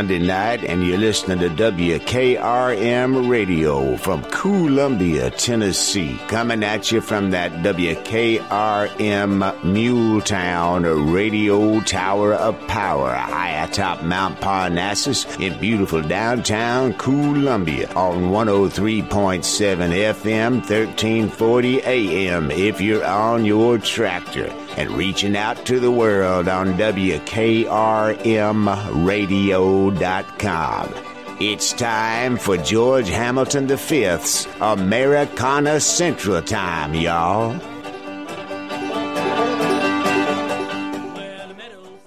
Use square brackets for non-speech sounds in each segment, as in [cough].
Sunday night, and you're listening to WKRM Radio from Columbia, Tennessee. Coming at you from that WKRM Muletown Radio Tower of Power, high atop Mount Parnassus in beautiful downtown Columbia on 103.7 FM, 1340 AM if you're on your tractor and reaching out to the world on WKRMradio.com. It's time for George Hamilton V's Americana Central Time, y'all.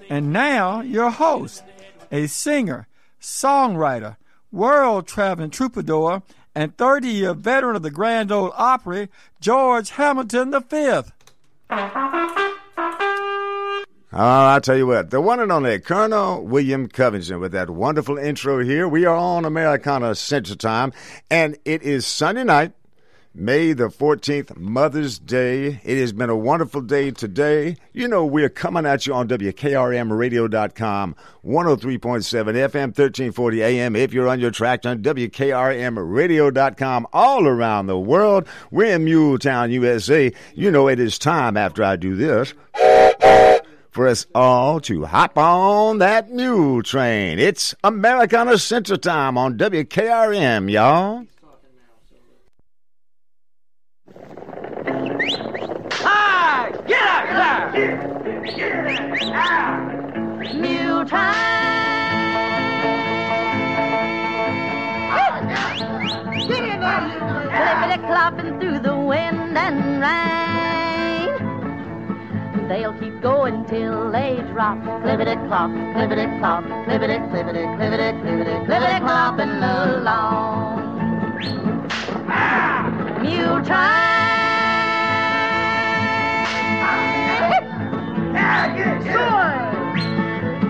And now, your host, a singer, songwriter, world traveling troubadour, and 30 year veteran of the Grand Ole Opry, George Hamilton V. Oh, I'll tell you what, the one and only Colonel William Covington with that wonderful intro here. We are on Americana Central Time, and it is Sunday night, May the 14th, Mother's Day. It has been a wonderful day today. You know, we're coming at you on WKRMradio.com, 103.7 FM, 1340 AM. If you're on your track on WKRMradio.com all around the world, we're in Muletown, USA. You know, it is time after I do this for us all to hop on that mule train. It's Americana Central Time on WKRM, y'all. Hi! Get up there! Get out! Mule time! Get in there! Clippity clopping through the wind and rain. They'll keep going till they drop. Clippity clop, clippity clop, clippity, clippity, clippity, clippity, clippity clopping along. Mule time!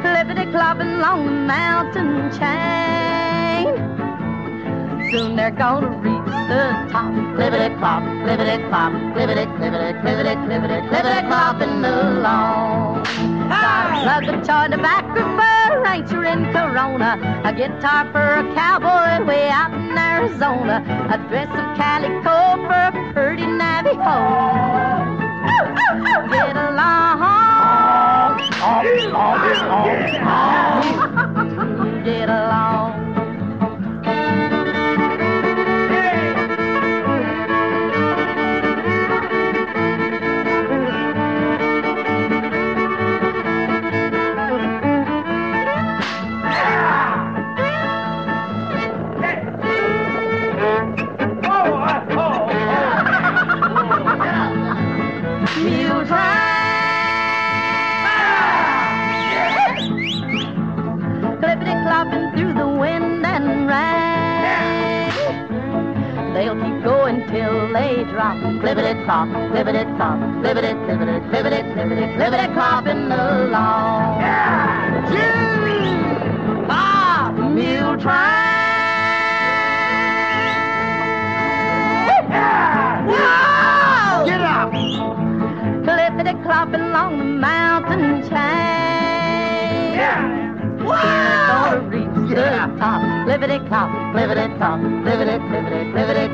Clippity clopping along the mountain chain. Soon they're gonna reach the top. Clippity clop, clippity clop, clippity, clippity, clippity, clippity, clippity clopping along. Got a toy tobacco for a rancher in Corona. A guitar for a cowboy way out in Arizona. A dress of calico for a pretty Navajo. Get along. [laughs] Get along. Mule drop. Clippity clop, clippity clop, clippity, clippity, clippity, clippity, clippity clopping along. June, Bob, mule train. Whoa! Get up! Clippity clopping along the mountain chain. Wow! reach the top. Clippity clop, clippity clop, clippity, clippity, clippity,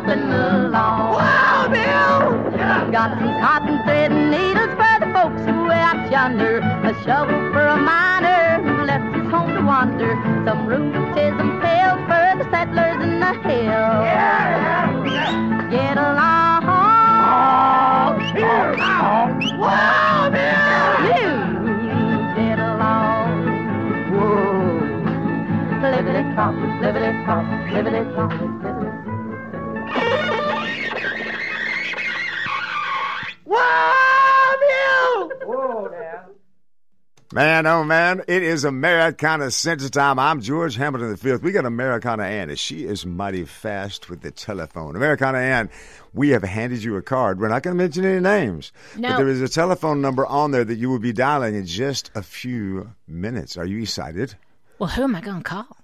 clopping along. Wow, Bill! Got some cotton thread and needles for the folks who out yonder. A shovel for a miner who left his home to wander. Some rheumatism pills for the settlers in the hills. Get along. Oh, wow, Bill! You get along. Whoa. Libbity clop, libbity clop, libbity clop, libbity Man, oh man, it is Americana Central Time. I'm George Hamilton V. We got Americana Ann, and she is mighty fast with the telephone. Americana Ann, we have handed you a card. We're not going to mention any names, No. but there is a telephone number on there that you will be dialing in just a few minutes. Are you excited? Well, who am I going to call?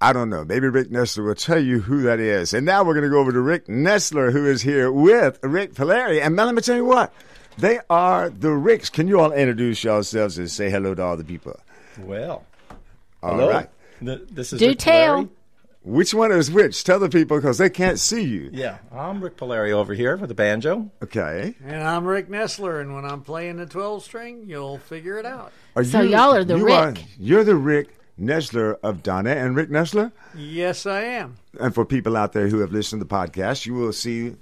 I don't know. Maybe Rick Nestler will tell you who that is. And now we're going to go over to Rick Nestler, who is here with Rick Palieri. And man, let me tell you what. They are the Ricks. Can you all introduce yourselves and say hello to all the people? Well, All Hello. right. Th- This is Do Rick tell. Palieri. Which one is which? Tell the people because they can't see you. Yeah, I'm Rick Palieri over here with the banjo. Okay. And I'm Rick Nestler, and when I'm playing the 12 string, you'll figure it out. Are So y'all are the you Rick. you're the Rick Nestler of Donna and Rick Nestler? Yes, I am. And for people out there who have listened to the podcast, you will see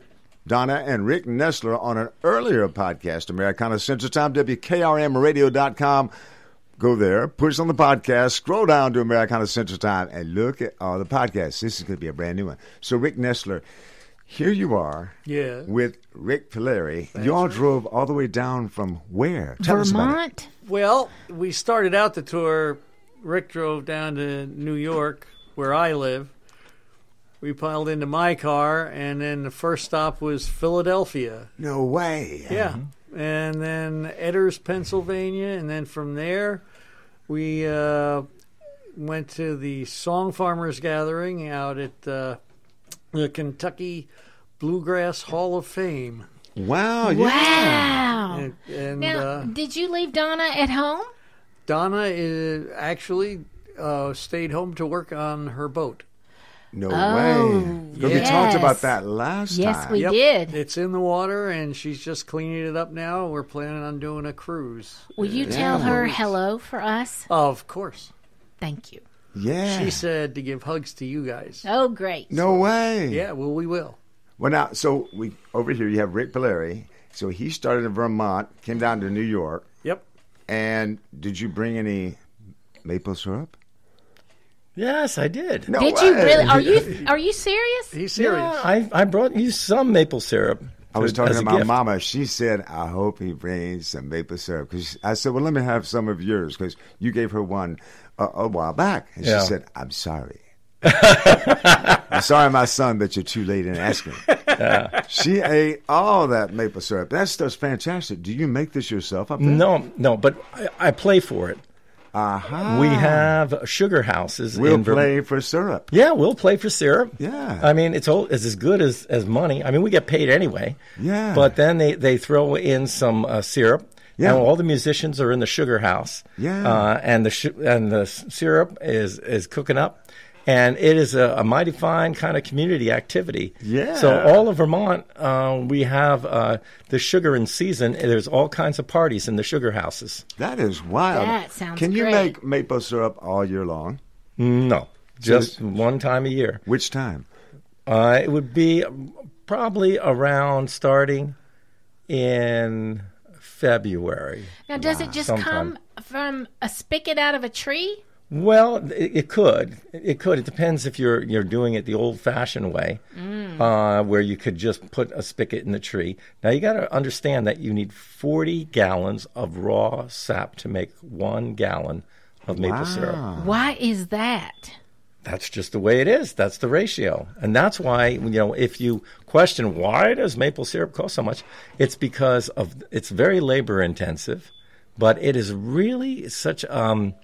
Donna and Rick Nestler on an earlier podcast, Americana Central Time, WKRMradio.com. Go there, push on the podcast, scroll down to Americana Central Time, and look at all the podcasts. This is going to be a brand new one. So, Rick Nestler, here you are Yeah. with Rick Palieri. You all drove all the way down from where? Tell us about it. Vermont. Well, we started out the tour. Rick drove down to New York, where I live. We piled into my car, and then the first stop was Philadelphia. No way. Yeah. And then Etters, Pennsylvania. And then from there, we uh, went to the Song Farmers Gathering out at uh, the Kentucky Bluegrass Hall of Fame. Wow. Yeah. Wow. And, and Now, uh, did you leave Donna at home? Donna is actually uh, stayed home to work on her boat. No Oh, way. 'Cause We talked about that last Yes, time. we did. It's in the water, and she's just cleaning it up now. We're planning on doing a cruise. Will you tell her hello for us? Of course. Thank you. Yeah. She said to give hugs to you guys. Oh, great. no way. Yeah, well, we will. Well, now, so we over here you have Rick Palieri. So he started in Vermont, came down to New York, Yep. And did you bring any maple syrup? Yes, I did. No Did way. you really? Are you [laughs] are you serious? He's serious. Yeah, I, I brought you some maple syrup. I was talking to my gift. mama. She said, "I hope he brings some maple syrup." Because I said, "Well, let me have some of yours," because you gave her one uh, a while back, and Yeah. she said, "I'm sorry." [laughs] I'm sorry, my son, but you're too late in asking. [laughs] [laughs] She ate all that maple syrup. That stuff's fantastic. Do you make this yourself up there? No, no, but I, I play for it. Uh-huh. We have sugar houses. We'll in Verm- play for syrup. Yeah, we'll play for syrup. Yeah. I mean, it's all, it's as good as, as money. I mean, we get paid anyway. Yeah. But then they, they throw in some uh, syrup. Yeah. And all the musicians are in the sugar house. Yeah. Uh, and the sh- and the syrup is is cooking up, and it is a, a mighty fine kind of community activity. Yeah. So all of Vermont, uh, we have uh, the sugar in season. There's all kinds of parties in the sugar houses. That is wild. That sounds Can you great. make maple syrup all year long? No, just one time a year. Which time? Uh, it would be probably around starting in February. Now, does it just Sometime. come from a spigot out of a tree? Well, it, it could. It could. It depends if you're you're doing it the old-fashioned way, uh, where you could just put a spigot in the tree. Now you got to understand that you need 40 gallons of raw sap to make one gallon of maple syrup. Why is that? That's just the way it is. That's the ratio. And that's why, you know, if you question why does maple syrup cost so much, it's because of it's very labor intensive, but it is really such um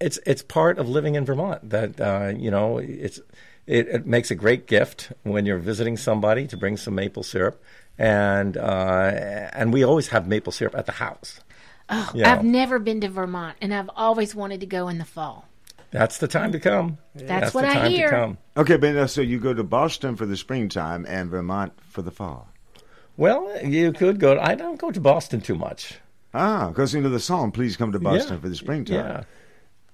it's it's part of living in Vermont that uh, you know, it's it, it makes a great gift when you're visiting somebody to bring some maple syrup. And uh, and we always have maple syrup at the house. Oh, Yeah. I've never been to Vermont, and I've always wanted to go in the fall. That's the time to come. That's what the I time hear. to come. Okay, but so you go to Boston for the springtime and Vermont for the fall. Well, you could go. I don't go to Boston too much. Ah, because you know the song "Please Come to Boston" Yeah. for the springtime. Yeah,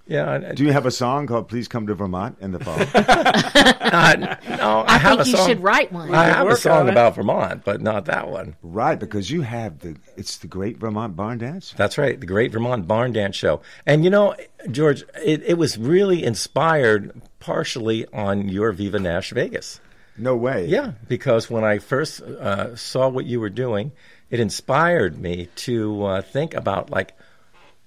yeah. Do you have a song called "Please Come to Vermont" in the fall? [laughs] uh, no, I, I, have think a you should write one. I have a song about Vermont, but not that one. right, because you have the it's the Great Vermont Barn Dance. That's right, the Great Vermont Barn Dance Show. And you know, George, it, it was really inspired partially on your Viva Nash Vegas. No way. Yeah, because when I first uh, saw what you were doing, it inspired me to uh, think about like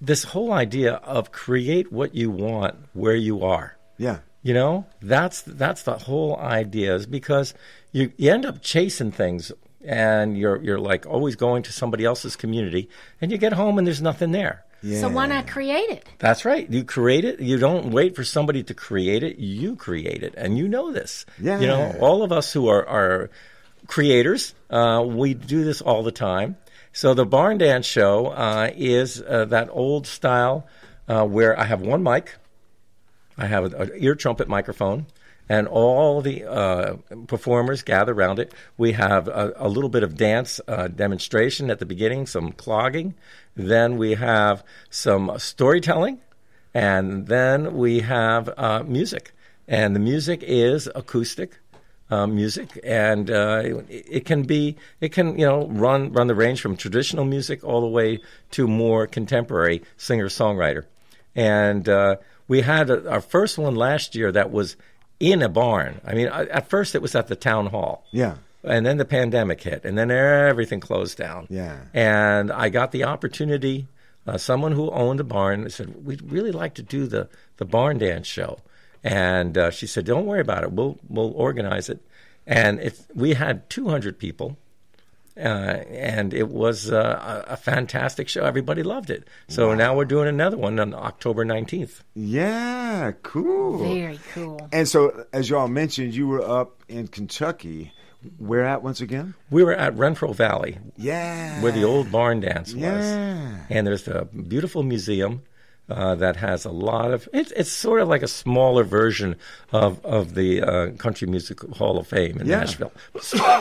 this whole idea of create what you want where you are. Yeah. You know, that's that's the whole idea is because you, you end up chasing things and you're you're like always going to somebody else's community and you get home and there's nothing there. Yeah. So why not create it? That's right. You create it. You don't wait for somebody to create it. You create it, and you know this. Yeah. You know, all of us who are are creators, uh, we do this all the time. So the barn dance show uh, is uh, that old style uh, where I have one mic, I have an ear trumpet microphone, and all the uh, performers gather around it. We have a, a little bit of dance uh, demonstration at the beginning, some clogging. Then we have some storytelling, and then we have uh, music. And the music is acoustic. Uh, music, and uh, it, it can be it can you know run run the range from traditional music all the way to more contemporary singer songwriter. And uh, we had a, our first one last year that was in a barn. I mean, I- at first it was at the town hall. Yeah. And then the pandemic hit, and then everything closed down. Yeah. And I got the opportunity. Uh, someone who owned a barn said, "We'd really like to do the the barn dance show," and uh, she said, "Don't worry about it. We'll we'll organize it." And it, we had 200 people, uh, and it was uh, a, a fantastic show. Everybody loved it. So now we're doing another one on October 19th. Yeah, cool. Very cool. And so, as y'all mentioned, you were up in Kentucky. Where at once again? We were at Renfro Valley, Yeah. where the old barn dance was. Yeah. And there's a beautiful museum uh, that has a lot of. It's, it's sort of like a smaller version of of the uh, Country Music Hall of Fame in Yeah. Nashville.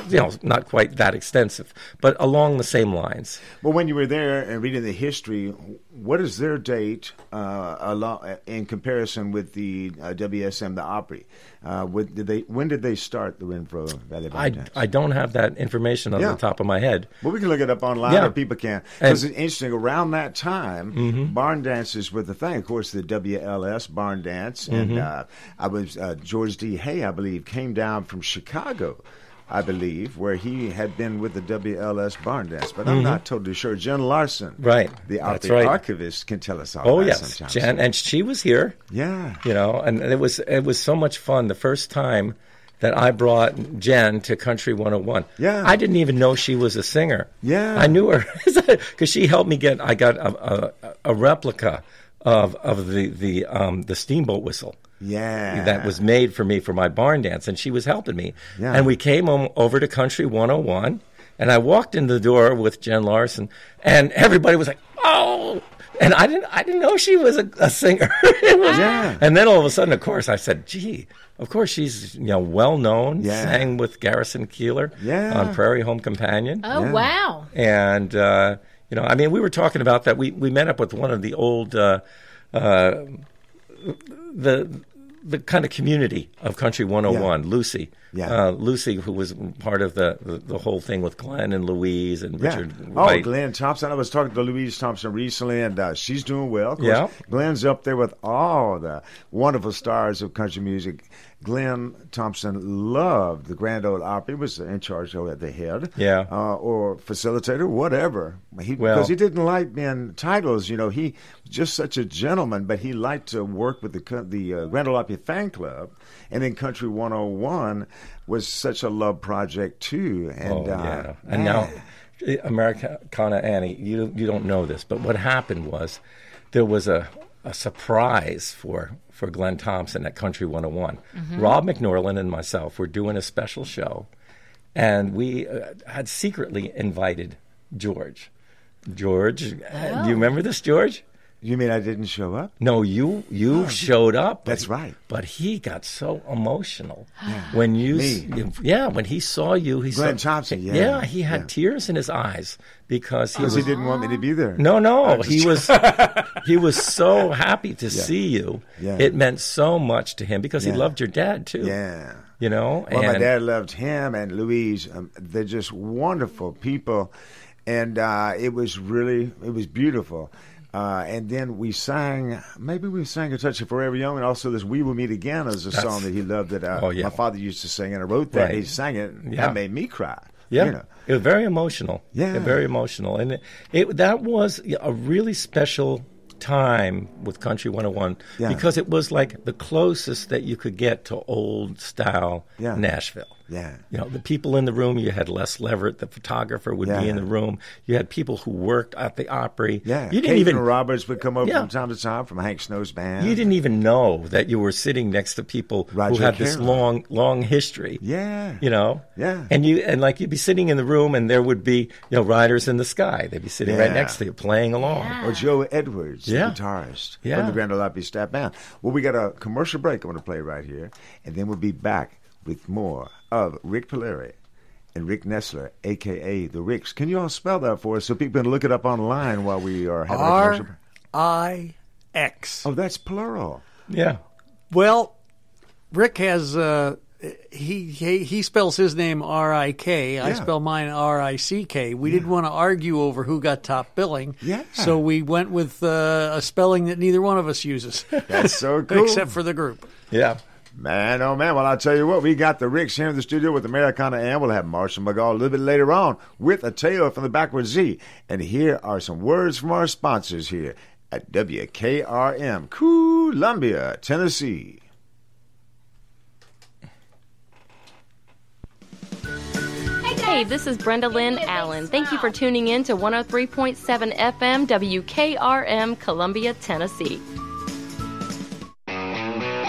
you know, not quite that extensive, but along the same lines. Well, when you were there and reading the history, what is their date uh, in comparison with the uh, WSM, the Opry? Uh, what did they, when did they start the Renfro Valley Barn I? I don't have that information on Yeah. the top of my head. Well, we can look it up online, Yeah. or people can. Mm-hmm. Because it's interesting. Around that time, barn dances were the thing. Of course, the WLS barn dance, and Mm-hmm. uh, I was uh, George D. Hay, I believe, came down from Chicago. I believe where he had been with the WLS barn dance, but I'm not totally sure. Jen Larson, Mm-hmm. Right. the, the right. archivist, can tell us all. Oh that yes, sometimes. Jen, and she was here. yeah, you know and it was it was so much fun the first time that I brought Jen to Country 101. Yeah. I didn't even know she was a singer. Yeah. I knew her [laughs] because she helped me get. I got a, a, a replica of of the the um, the steamboat whistle. Yeah, That was made for me for my barn dance, and she was helping me. Yeah. And we came o- over to Country 101, and I walked in the door with Jen Larson, and everybody was like, "Oh!" And I didn't, I didn't know she was a, a singer. Was- [laughs] Yeah. And then all of a sudden, of course, I said, "Gee, of course she's you know well known. Yeah. Sang with Garrison Keillor Yeah. on Prairie Home Companion." Oh, Yeah. wow. And uh, you know, I mean, we were talking about that. We we met up with one of the old uh, uh, the the kind of community of Country 101, Lucy. Yeah. Uh, Lucy, who was part of the, the, the whole thing with Glenn and Louise and Yeah. Richard Oh, White. Glenn Thompson. I was talking to Louise Thompson recently, and uh, she's doing well. Yeah. Glenn's up there with all the wonderful stars of country music. Glenn Thompson loved the Grand Ole Opry. He was in charge of at the head, Yeah. uh, or facilitator, whatever. He, Well- because he didn't like being titles. You know, he was just such a gentleman, but he liked to work with the the uh, Grand Ole Opry fan club, and then Country 101 was such a love project too. And Oh, uh, yeah. And man. now, Americana Annie, you you don't know this, but what happened was there was a, a surprise for for Glenn Thompson at Country 101. Rob McNorland and myself were doing a special show, and we uh, had secretly invited George. George, uh, do you remember this, George? You mean I didn't show up? No, you you showed up. but- That's right. But he got so emotional when you, Me. yeah, when he saw you. He Glenn saw, Thompson, yeah, he had yeah. tears in his eyes because he Because was. he didn't want me to be there. no, no, he [laughs] was he was so happy to see you. Yeah. It meant so much to him because he loved your dad too. Yeah. you know. Well, my dad loved him and Louise. Um, they're just wonderful people, and uh, it was really it was beautiful. Uh, and then we sang, maybe we sang "A Touch of Forever Young," and also this "We Will Meet Again" is a That's- song that he loved. That uh, Oh, yeah. my father used to sing, and I wrote that. Right. He sang it. Yeah. That made me cry. Yeah, you know. it was very emotional. Yeah. very emotional, and it, it that was a really special time with Country 101 Yeah. because it was like the closest that you could get to old style. Nashville. Yeah. You know, the people in the room, you had Les Leverett, the photographer, would Yeah. be in the room. You had people who worked at the Opry. Yeah. You didn't Kayton even Roberts would come over Yeah. from time to time from Hank Snow's band. you didn't even know that you were sitting next to people Roger who had this long, long history. Yeah. You know? Yeah. And you and like you'd be sitting in the room and there would be, you know, riders in the sky. They'd be sitting right next to you playing along. Or Joe Edwards, Yeah. the guitarist Yeah. from the Grand Ole Opry Staff Band. Well, we got a commercial break I'm going to play right here, and then we'll be back with more of Rick Palieri and Rick Nestler, a.k.a. The Ricks. Can you all spell that for us so people can look it up online while we are having a commercial break? R I X. Oh, that's plural. Yeah. Well, Rick has uh, he, he he spells his name R I K. I Yeah. spell mine R I C K. We didn't want to argue over who got top billing. Yeah. So we went with uh, a spelling that neither one of us uses, That's so [laughs] cool. except for the group. Yeah. Man, oh man. Well, I'll tell you what, we got the Ricks here in the studio with Americana and we'll have Marshall McGall a little bit later on with a tale from the Backward Z. And here are some words from our sponsors here at WKRM, Columbia, Tennessee. Hey, this is Brenda Lynn Allen. Thank you for tuning in to 103.7 FM WKRM, Columbia, Tennessee.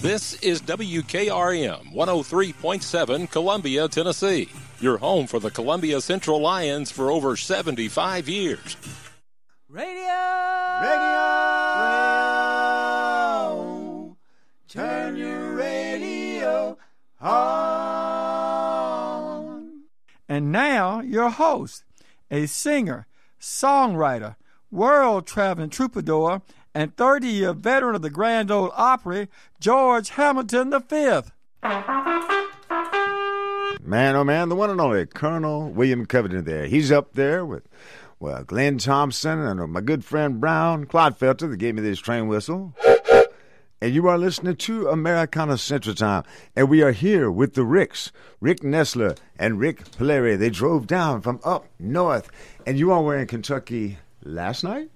This is WKRM 103.7 Columbia, Tennessee. Your home for the Columbia Central Lions for over 75 years. Radio! Radio! radio. Turn your radio on. And now, your host, a singer, songwriter, world traveling troubadour, and 30 year veteran of the Grand Ole Opry, George Hamilton V. Man, oh man, the one and only Colonel William Covington there. He's up there with, well, Glenn Thompson and uh, my good friend Brown Clodfelter that gave me this train whistle. And you are listening to Americana Central Time. And we are here with the Ricks, Rick Nestler and Rick Palieri. They drove down from up north. And you all were in Kentucky last night?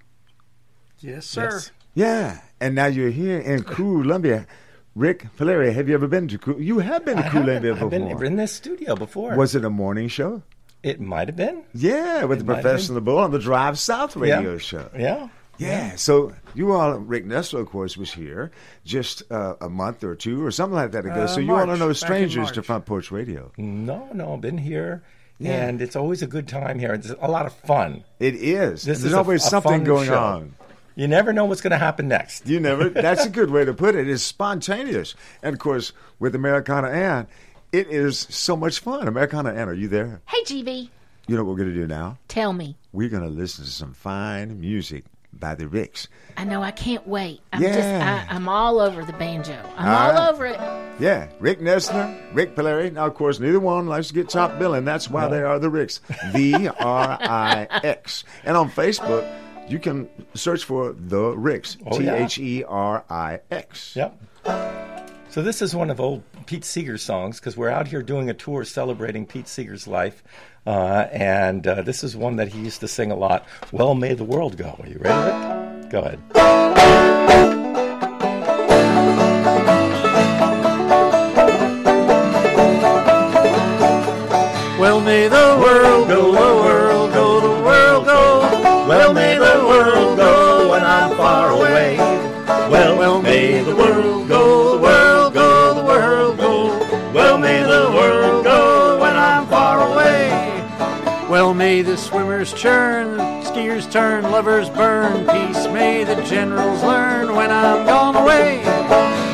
Yes, sir. Yeah. And now you're here in [laughs] Columbia. Rick Palieri, have you ever been to Col- You have been to I Columbia haven't. before. I've been in this studio before. Was it a morning show? it might have been. Yeah, with It the Professional Bull on the Drive South radio Yeah. show. Yeah. Yeah, so you all, Rick Nestler, of course, was here just uh, a month or two or something like that ago. Uh, so you all are March, no strangers to Front Porch Radio. No, no, I've been here. Yeah. And it's always a good time here. It's a lot of fun. It is. This There's is always a something going show. on. You never know what's going to happen next. You never. [laughs] That's a good way to put it. It's spontaneous, and of course, with Americana Ann, It is so much fun. Americana Ann, are you there? Hey, GB, You know what we're going to do now? tell me. We're going to listen to some fine music by the Ricks. I know I can't wait. I'm Yeah. just, I, I'm all over the banjo. I'm ah. All all right. over it. Yeah, Rick Nestler, Rick Palieri. Now, of course, neither one likes to get top billing. That's why they are the Ricks. V R I X. And on Facebook, you can search for the Ricks. Oh, T yeah. H E R I X. Yep. So this is one of old Pete Seeger's songs because we're out here doing a tour celebrating Pete Seeger's life, uh, and uh, this is one that he used to sing a lot. Well, may the world go. Are you ready, Rick? Go ahead. Well, may the world go, the Well, may the world go when I'm far away. Well, may the swimmers churn, skiers turn, lovers burn. Peace may the generals learn when I'm gone away.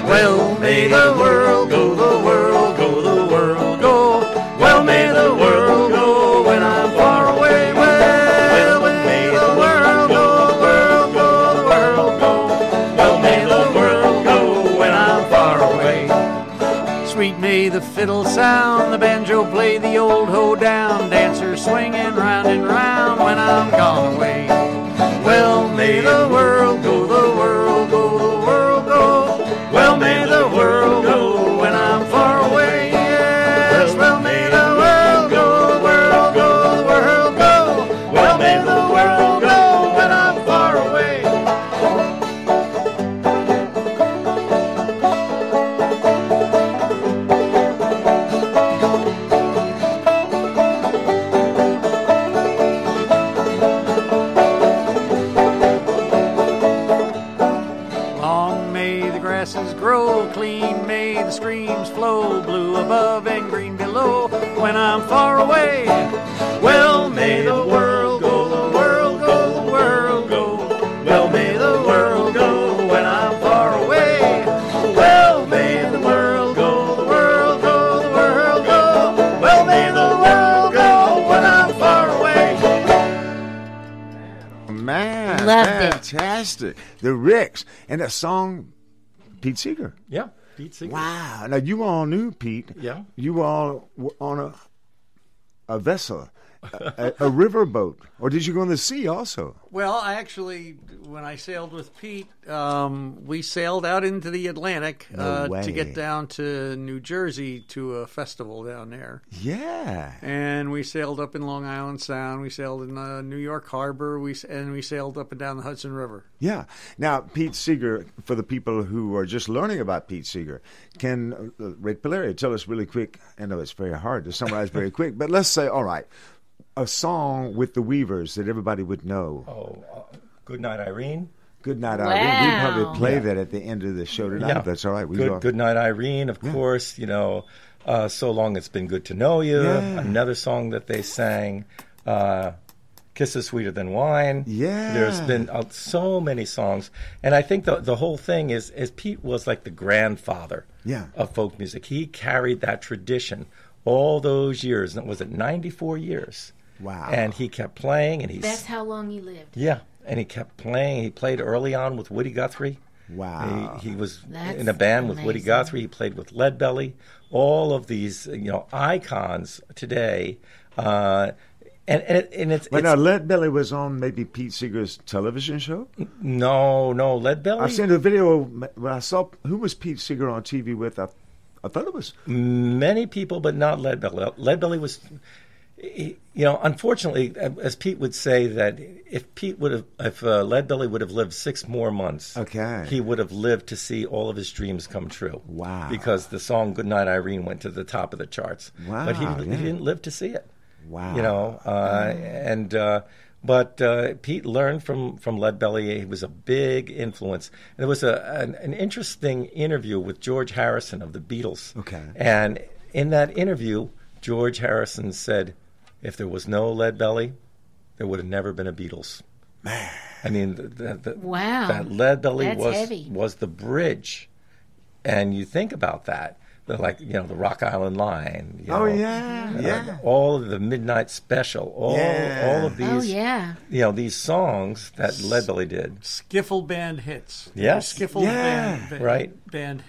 Well, may the world go, the world play the old hoe down, dancers swinging round and round when I'm gone away. Well, may the world go, far away. Well, may the world go, the world go, the world go. Well, may the world go when I'm far away. Well, may the world go, the world go, the world go. Well, may the world go when I'm far away. Man, Loved it. fantastic. The Ricks. And that song, Pete Seeger. Yeah, Pete Seeger. Wow. Now, you all knew Pete. Yeah. You all were on a, a vessel, a, a, riverboat. Or did you go in the sea also? Well, I actually, when I sailed with Pete, um, we sailed out into the Atlantic No uh, to get down to New Jersey to a festival down there. Yeah. And we sailed up in Long Island Sound. We sailed in uh, New York Harbor. We and we sailed up and down the Hudson River. Yeah. Now, Pete Seeger, for the people who are just learning about Pete Seeger, can uh, Rick Palieri tell us really quick? I know it's very hard to summarize very quick, but let's say, all right, a song with the Weavers that everybody would know. Oh, uh, Good Night, Irene. Good night, Irene. We Wow. probably play Yeah. that at the end of the show tonight. if That's all right. We good, will. good night, Irene. Of course, you know, uh, so long it's been good to know you. Yeah. Another song that they sang, uh, "Kisses Sweeter Than Wine." Yeah. there's been uh, so many songs, and I think the the whole thing is is Pete was like the grandfather Yeah. of folk music. He carried that tradition all those years, and was it 94 years? Wow. And he kept playing, and he's That's how long he lived. yeah, and he kept playing. He played early on with Woody Guthrie. Wow. He, he was That's in a band with Woody. Guthrie. He played with Leadbelly. All of these, you know, icons today. Uh, and and, it, and it's, But it's now, Lead Belly was on maybe Pete Seeger's television show. no, no Leadbelly. I've seen a video when I saw who was Pete Seeger on TV with. I, I thought it was many people, but not Leadbelly. Leadbelly was, he- you know, unfortunately, as Pete would say, that if Pete would have, if uh, Leadbelly would have lived six more months, Okay. he would have lived to see all of his dreams come true. Wow. Because the song "Goodnight Irene" went to the top of the charts. Wow! but he, Wow, he didn't live to see it. wow. You know, uh, and uh, but uh, Pete learned from from Leadbelly. He was a big influence. And there was a an, an interesting interview with George Harrison of the Beatles. Okay. And in that interview, George Harrison said, "If there was no Leadbelly, there would have never been a Beatles." Man. I mean, the, the, the, Wow. that Leadbelly That's was heavy. was the bridge. And you think about that. the, like you know the Rock Island Line. you Oh, know, yeah, uh, yeah. All of the Midnight Special. All Yeah. all of these. Oh, yeah. You know these songs that Leadbelly did. Skiffle band hits. Yes. Skiffle Yeah. band, ba- Right. band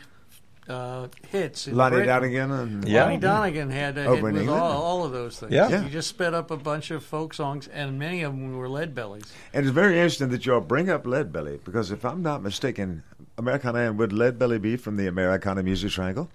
uh, hits. in Lonnie Britain. Donegan and Yeah. Lonnie Donegan had a hit Over in with England? all, all of those things. Yeah. Yeah. He just sped up a bunch of folk songs, and many of them were lead bellies. And it's very interesting that y'all bring up Leadbelly because if I'm not mistaken, Americana and would Leadbelly be from the Americana Music Triangle?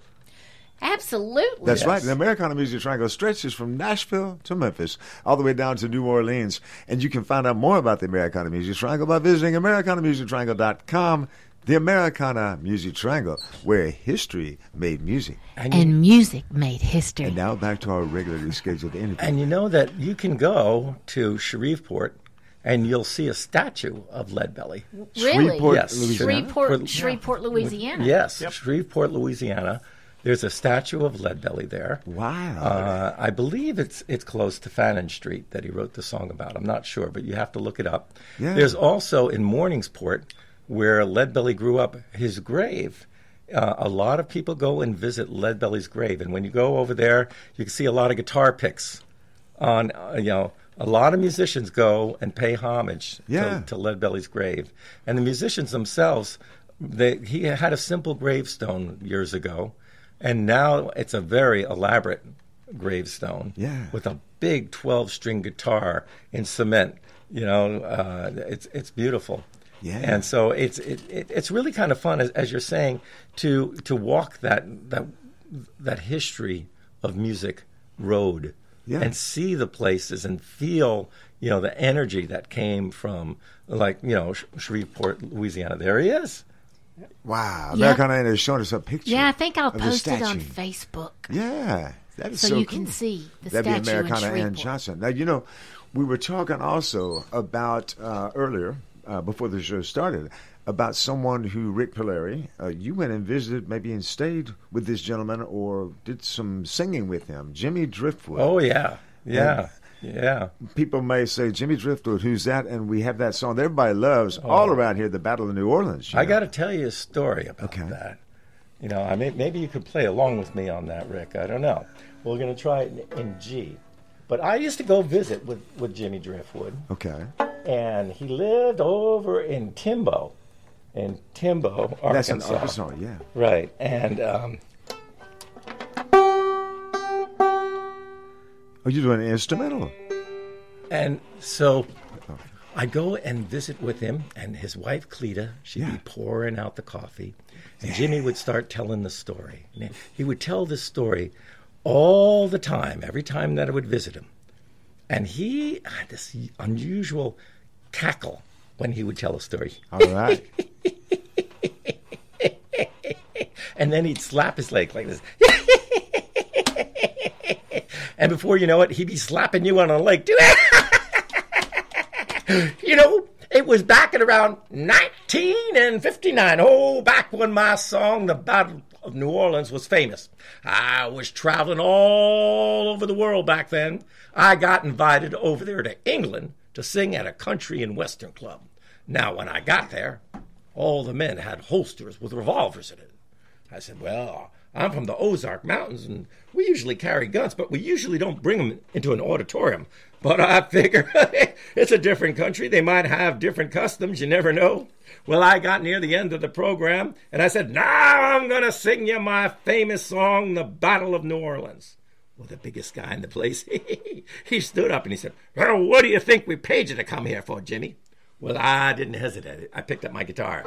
Absolutely. That's Yes. right. The Americana Music Triangle stretches from Nashville to Memphis, all the way down to New Orleans. And you can find out more about the Americana Music Triangle by visiting AmericanaMusicTriangle.com. The Americana Music Triangle, where history made music. And you, music made history. And now back to our regularly scheduled interview. and you know that you can go to Shreveport and you'll see a statue of Leadbelly. really? Shreveport, Yes. Louisiana. Shreveport, Shreveport, Louisiana. Yes, Shreveport, Louisiana. There's a statue of Leadbelly there. Wow. Uh, I believe it's it's close to Fannin Street that he wrote the song about. I'm not sure, but you have to look it up. Yeah. There's also in Morningsport, where Leadbelly grew up, his grave. Uh, a lot of people go and visit Leadbelly's grave, and when you go over there, you can see a lot of guitar picks. On uh, you know, a lot of musicians go and pay homage Yeah. to, to Leadbelly's grave, and the musicians themselves. They, he had a simple gravestone years ago, and now it's a very elaborate gravestone Yeah. with a big 12 string guitar in cement. You know, uh, it's it's beautiful. Yeah. And so it's it, it, it's really kind of fun, as, as you're saying, to to walk that that that history of music road Yeah. and see the places and feel you know the energy that came from like you know Shreveport, Louisiana. There he is. wow. Yeah. Americana has shown us a picture. Yeah, I think I'll post it on. Facebook. Yeah, that is So so, you cool. can see the That'd be statue in Americana Ann Johnson. Now you know, we were talking also about uh, earlier uh, before the show started about someone who Rick Palieri. Uh, you went and visited, maybe and stayed with this gentleman, or did some singing with him, Jimmy Driftwood. Oh yeah, yeah, yeah. People may say Jimmy Driftwood, who's that? And we have that song that everybody loves all around here, the Battle of New Orleans. Oh. I got to tell you a story about Okay. that. You know, I mean, maybe you could play along with me on that, Rick. I don't know. We're going to try it in, in G. But I used to go visit with, with Jimmy Driftwood, Okay, and he lived over in Timbo, in Timbo, Arkansas. that's an Arkansas, yeah. Right. And um, Oh, you're doing an instrumental. And so I'd go and visit with him and his wife Cleta. She'd Yeah. be pouring out the coffee, and Jimmy would start telling the story. And he would tell this story all the time, every time that I would visit him. And he had this unusual cackle when he would tell a story. All right. [laughs] And then he'd slap his leg like this. [laughs] and before you know it, he'd be slapping you on a leg too. [laughs] you know, it was back at around 1959. Oh, back when my song, The Battle of New Orleans, was famous. I was traveling all over the world back then. I got invited over there to England to sing at a country and western club. Now, when I got there, all the men had holsters with revolvers in it. I said, Well, I'm from the Ozark Mountains, and we usually carry guns, but we usually don't bring them into an auditorium. But I figure [laughs] it's a different country. They might have different customs. You never know. Well, I got near the end of the program, and I said, Now I'm going to sing you my famous song, The Battle of New Orleans. Well, the biggest guy in the place, [laughs] he stood up and he said, Well, what do you think we paid you to come here for, Jimmy? Well, I didn't hesitate. I picked up my guitar.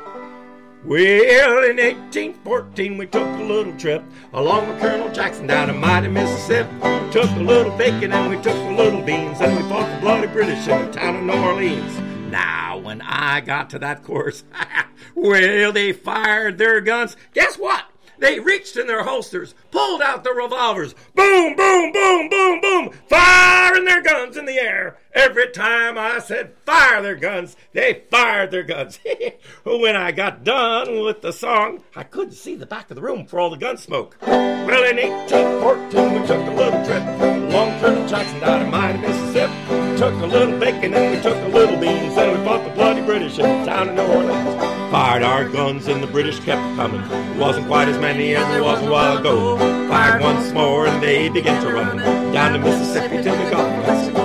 Well, in 1814, we took a little trip along with Colonel Jackson down to mighty Mississippi. We took a little bacon and we took a little beans, and we fought the bloody British in the town of New Orleans. Now, when I got to that course, [laughs] well, they fired their guns. Guess what? They reached in their holsters, pulled out their revolvers. Boom, boom, boom, boom, boom, firing their guns in the air. Every time I said fire their guns, they fired their guns. [laughs] when I got done with the song, I couldn't see the back of the room for all the gun smoke. Well, in 1814, we took a little trip along Colonel Jackson down in Mississippi. We took a little bacon and we took a little beans, and we bought the bloody British in the town of New Orleans. Fired our guns and the British kept coming. It wasn't quite as many as it was a while ago. Fired once more and they began to run down the Mississippi to the Gulf Mexico.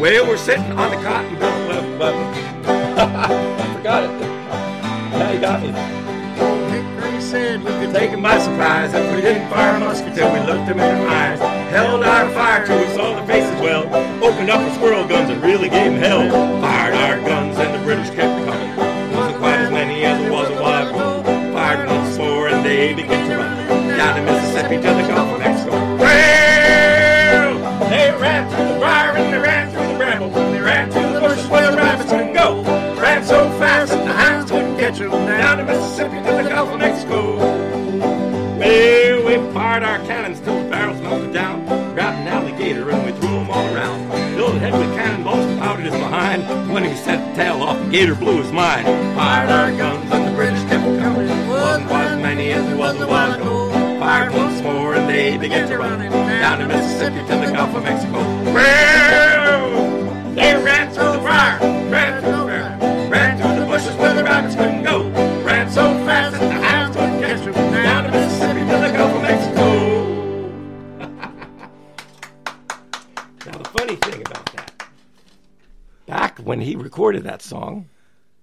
Well, we're sitting on the cotton [laughs] I forgot it. Now you got me. Said we could Taken by surprise, and we didn't fire a musket till we looked them in the eyes. Held our fire till we saw the faces well. Opened up our squirrel guns and really gave 'em hell. Fired our guns and the British kept around. The head with cannonballs and powdered his behind. When he set the tail off, the gator blew his mind. Fired our guns and the British kept coming. Wasn't quite as many as there was a while ago. Fired once more and they began to run down the Mississippi to the Gulf of Mexico. Well, they ran through the briar, ran through back when he recorded that song,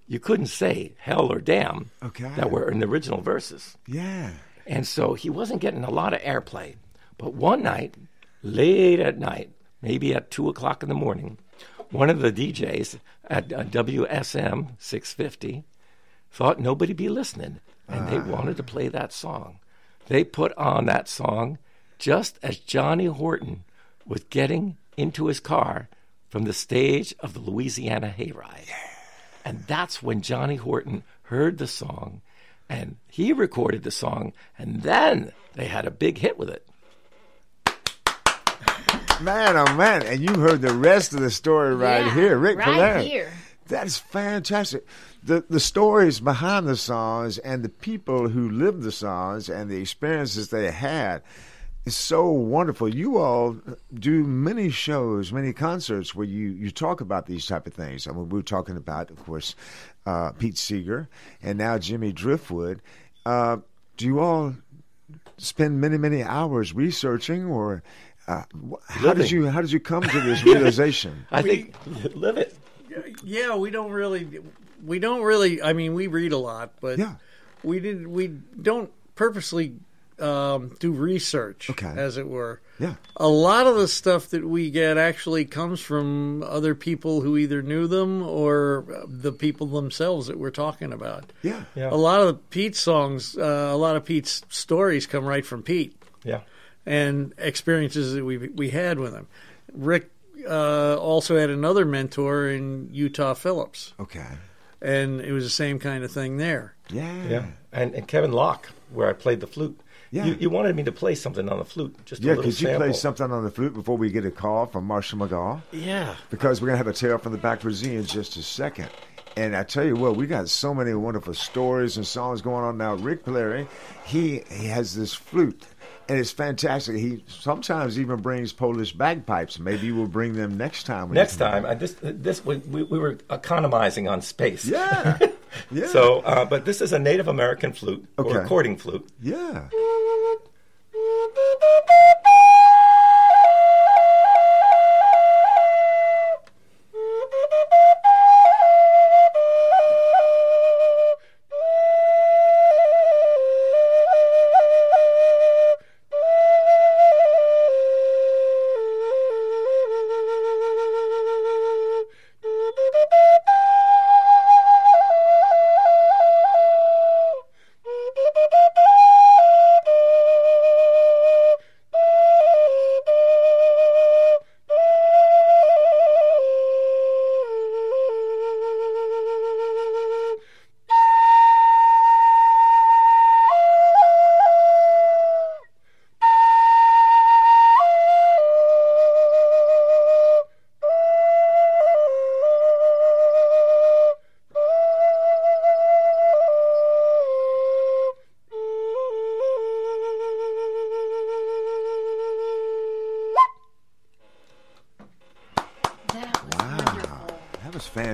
you couldn't say hell or damn Okay. that were in the original verses. Yeah. And so he wasn't getting a lot of airplay. But one night, late at night, maybe at 2 o'clock in the morning, one of the DJs at uh, WSM 650 thought nobody'd be listening, and they wanted to play that song. They put on that song just as Johnny Horton was getting into his car from the stage of the Louisiana Hayride. And that's when Johnny Horton heard the song and he recorded the song, and then they had a big hit with it. Man, oh man. And you heard the rest of the story right Yeah, here. Rick right Palieri. here. That's fantastic. The the stories behind the songs and the people who lived the songs and the experiences they had is so wonderful. You all do many shows, many concerts where you, you talk about these type of things. I mean, we were talking about, of course, uh, Pete Seeger and now Jimmy Driftwood. Uh, do you all spend many many hours researching or uh, wh- how did you how did you come to [laughs] this realization? [laughs] I think live it. yeah, we don't really, we don't really. I mean, we read a lot, but Yeah. we did. We don't purposely um, do research, Okay. as it were. Yeah. A lot of the stuff that we get actually comes from other people who either knew them or uh, the people themselves that we're talking about. Yeah. Yeah. A lot of Pete's songs, uh, a lot of Pete's stories come right from Pete Yeah. and experiences that we we had with him. Rick uh, also had another mentor in Utah Phillips, Okay. and it was the same kind of thing there. Yeah. Yeah. And, and Kevin Locke, where I played the flute. Yeah. You, you wanted me to play something on the flute, just Yeah, a little could you play something on the flute before we get a call from Marshall McGaw? Yeah. Because we're going to have a tale from the backwards Z in just a second. And I tell you what, we got so many wonderful stories and songs going on now. Rick Palieri, he, he has this flute, and it's fantastic. He sometimes even brings Polish bagpipes. Maybe we'll bring them next time. Next time, I, this this we, we we were economizing on space. Yeah. [laughs] Yeah. So, uh, but this is a Native American flute or recording flute. Yeah.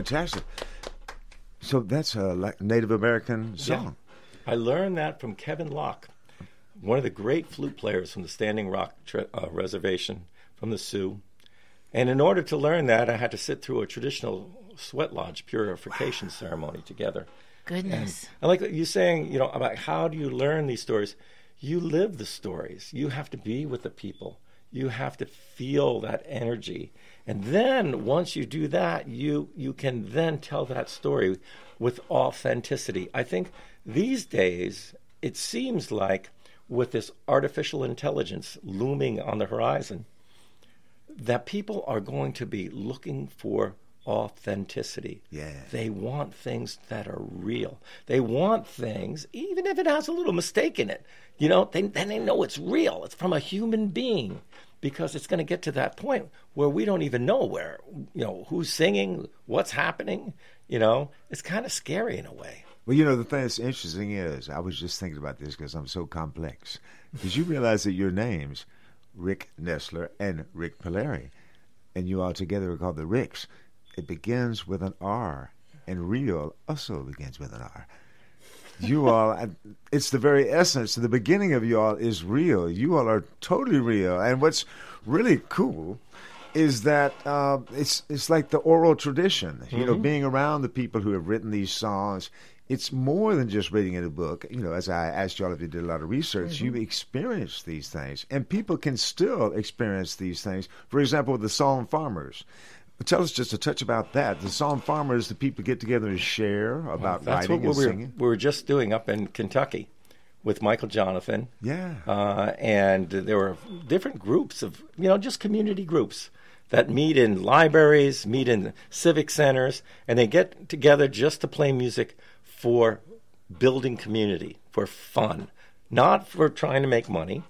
Fantastic. So that's a Native American song. I learned that from Kevin Locke, one of the great flute players from the Standing Rock tre- uh, Reservation from the Sioux. And in order to learn that, I had to sit through a traditional sweat lodge purification ceremony together. Goodness. And like you saying, you know, about how do you learn these stories? You live the stories. You have to be with the people. You have to feel that energy. And then once you do that, you you can then tell that story with authenticity. I think these days it seems like with this artificial intelligence looming on the horizon that people are going to be looking for authenticity. Yeah. They want things that are real. They want things, even if it has a little mistake in it. You know, they, then they know it's real. It's from a human being because it's going to get to that point where we don't even know where, you know, who's singing, what's happening. You know, it's kind of scary in a way. Well, you know, the thing that's interesting is, I was just thinking about this because I'm so complex. Did you realize that your names, Rick Nestler and Rick Palieri, and you all together are called the Rix? It begins with an R, and real also begins with an R. You all, it's the very essence, the beginning of you all is real. You all are totally real. And what's really cool is that uh, it's it's like the oral tradition. You know, Mhm. being around the people who have written these songs. It's more than just reading in a book. You know, as I asked y'all if you did a lot of research, you've experienced these things, and people can still experience these things. For example, the Song Farmers. Tell us just a touch about that. The Song Farmers, the people get together and share about That's writing what and we were, singing. we were just doing up in Kentucky with Michael Johnathon. Yeah. Uh, and there were different groups of, you know, just community groups that meet in libraries, meet in civic centers, and they get together just to play music for building community, for fun, not for trying to make money,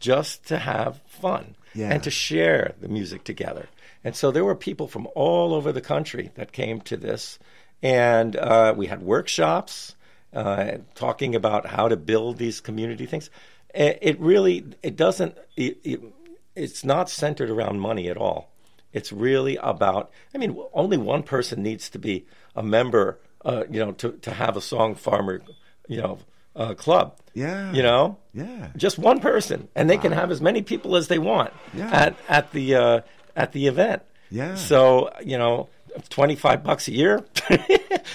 just to have fun Yeah. and to share the music together. And so there were people from all over the country that came to this, and uh, we had workshops uh, talking about how to build these community things. It, really it doesn't it, it, it's not centered around money at all. It's really about. I mean, only one person needs to be a member. Uh, you know, to to have a song farmer, you know, uh, club. Yeah. You know. Yeah. Just one person, and they can have as many people as they want Yeah. at at the uh, at the event. Yeah. So you know, twenty five bucks a year, [laughs] you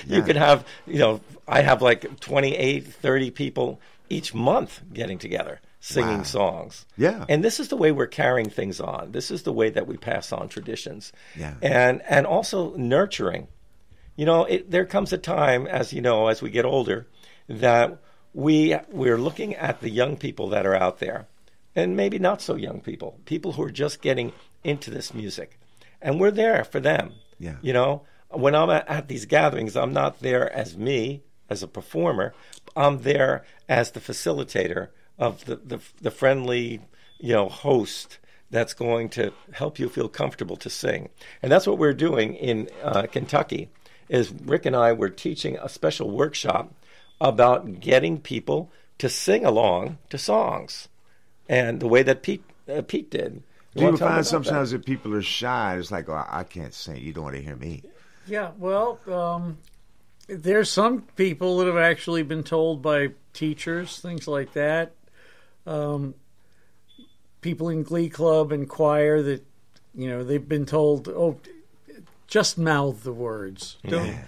Yeah. can have. You know, I have like 28, 30 people each month getting together singing Wow. songs. Yeah. And this is the way we're carrying things on. This is the way that we pass on traditions. Yeah. And and also nurturing. You know, it, there comes a time, as you know, as we get older, that we we're looking at the young people that are out there, and maybe not so young people, people who are just getting into this music, and we're there for them. Yeah. You know, when I'm at, these gatherings, I'm not there as me as a performer. I'm there as the facilitator of the the, the friendly, you know, host that's going to help you feel comfortable to sing. And that's what we're doing in uh, Kentucky. Is Rick and I were teaching a special workshop about getting people to sing along to songs, and the way that Pete uh, Pete did. Do you wanna find about that? sometimes that people are shy? It's like, oh, I can't sing. You don't want to hear me. Yeah, well, um, there's some people that have actually been told by teachers, things like that. Um, people in Glee Club and choir that, you know, they've been told, oh, just mouth the words. Don't Yeah.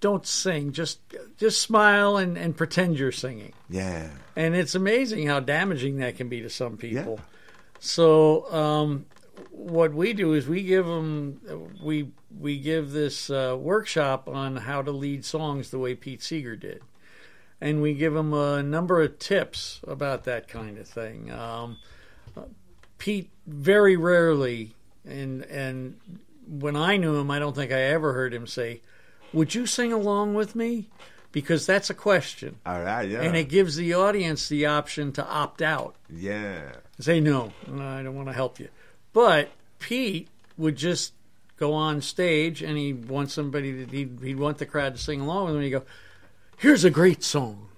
don't sing. Just just smile and, and pretend you're singing. Yeah. And it's amazing how damaging that can be to some people. So um, what we do is we give them we we give this uh, workshop on how to lead songs the way Pete Seeger did, and we give them a number of tips about that kind of thing. Um, Pete very rarely, and and when I knew him, I don't think I ever heard him say, "Would you sing along with me?" Because that's a question. All right. Yeah. And it gives the audience the option to opt out. yeah. Say no, no, I don't want to help you. But Pete would just go on stage and he'd want somebody to, he'd, he'd want the crowd to sing along with him. He'd go, Here's a great song.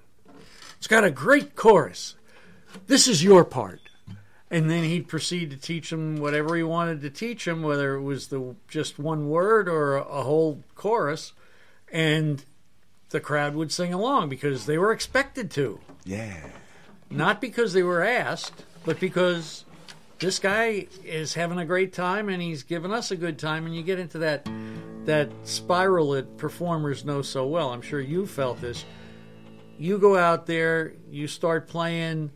It's got a great chorus. This is your part. And then he'd proceed to teach them whatever he wanted to teach them, whether it was the just one word or a, a whole chorus. And the crowd would sing along because they were expected to. Yeah. Not because they were asked, but because this guy is having a great time and he's giving us a good time and you get into that that spiral that performers know so well. I'm sure you felt this. You go out there, you start playing,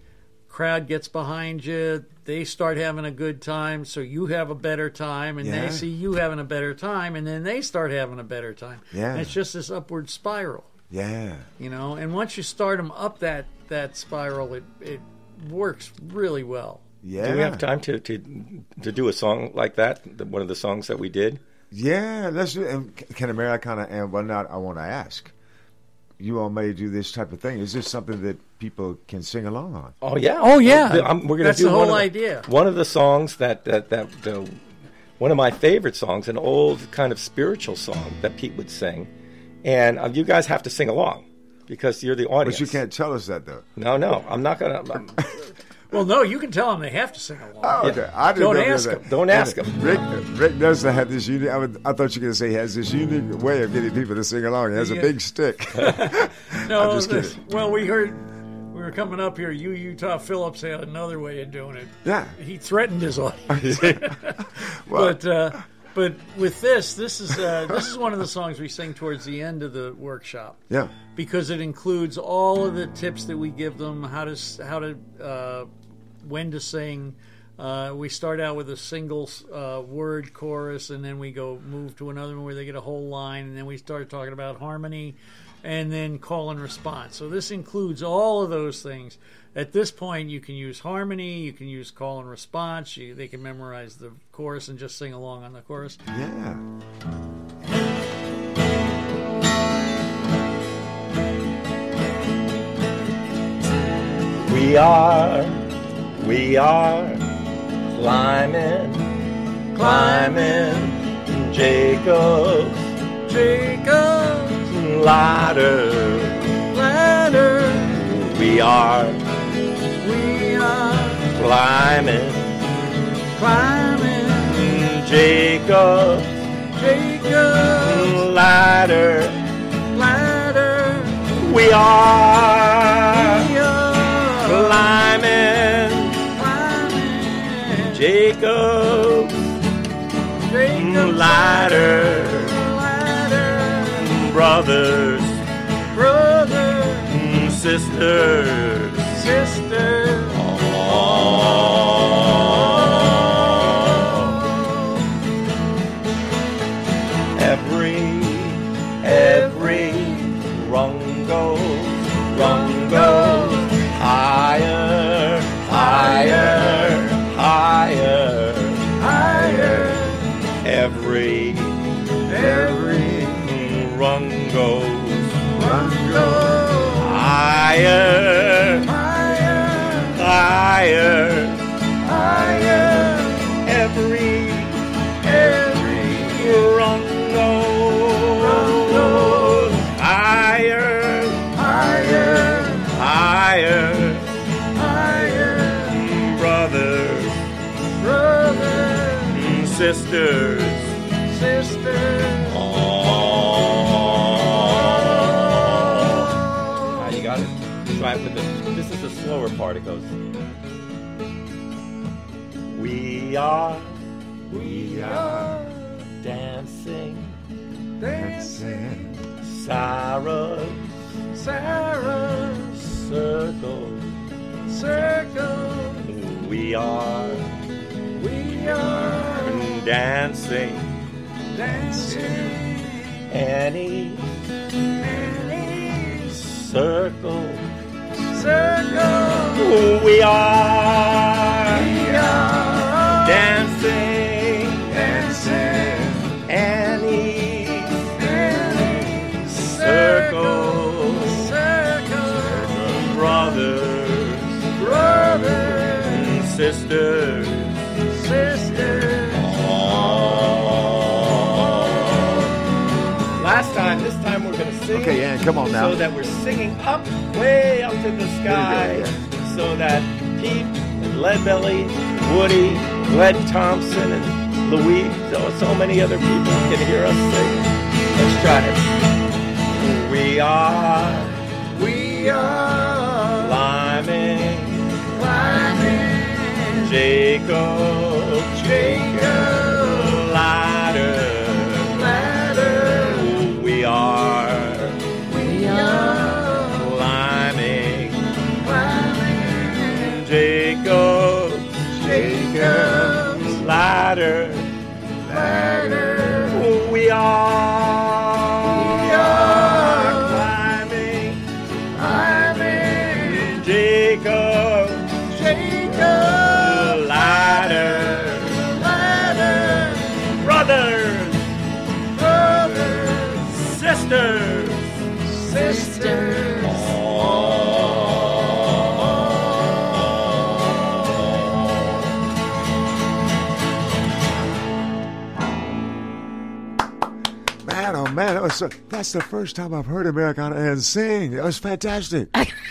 crowd gets behind you, they start having a good time, so you have a better time, and Yeah. they see you having a better time, and then they start having a better time. Yeah. And it's just this upward spiral Yeah. you know and once you start them up that that spiral it it works really well Yeah. Do we have time to, to to do a song like that? One of the songs that we did. Yeah, let's do. And can Americana and well, not. I want to ask. You all may do this type of thing. Is this something that people can sing along on? Oh yeah. Oh, yeah. The- I'm- we're gonna That's do the one whole of idea. One of the songs that that that the, one of my favorite songs, an old kind of spiritual song that Pete would sing, and uh, you guys have to sing along because you're the audience. But you can't tell us that though. No, no, I'm not gonna. I'm- [laughs] well no you can tell them they have to sing along Oh, okay. I didn't Don't know ask that. him. Don't ask them. Rick, Rick does have this unique. I, would, I thought you were going to say he has this unique way of getting people to sing along. He has a big stick. [laughs] no I'm just this- kidding. well we heard we were coming up here you utah phillips had another way of doing it Yeah. he threatened his audience [laughs] [laughs] Well- but uh but with this this is uh this is one of the songs we sing towards the end of the workshop yeah. because it includes all of the tips that we give them how to s- how to uh, when to sing. Uh, we start out with a single uh, word chorus, and then we go move to another one where they get a whole line, and then we start talking about harmony, and then call and response. So this includes all of those things. At this point, you can use harmony, you can use call and response. You, they can memorize the chorus and just sing along on the chorus. Yeah. We are, we are climbing, climbing Jacob's, Jacob's ladder. ladder, We are we are climbing climbing Jacob's Jacob's ladder. ladder. We are climbing Jacob's Jacob's ladder. ladder. Brothers, Brothers, sisters. sisters, Every, higher, higher. Part. It goes. We are, we are dancing, Dancing, Sarah's Sarah's circle. circle. We are We are dancing, dancing, Annie Annie's circle. Circle. We are We are dancing, dancing, Annie Annie's circle. circle. Brothers, Brothers, sisters. Time we're going to sing. Okay, Ann, come on now. So that we're singing up, way up to the sky. yeah. So that Pete and Leadbelly, Woody, Gled Thompson, and Louise, oh, so many other people can hear us sing. Let's try it. We are, we are climbing, climbing. Jacob, Jacob, Jacob, Jacob's ladder, ladder. We are, man, so, that's the first time I've heard Americana and sing. That was fantastic. [laughs]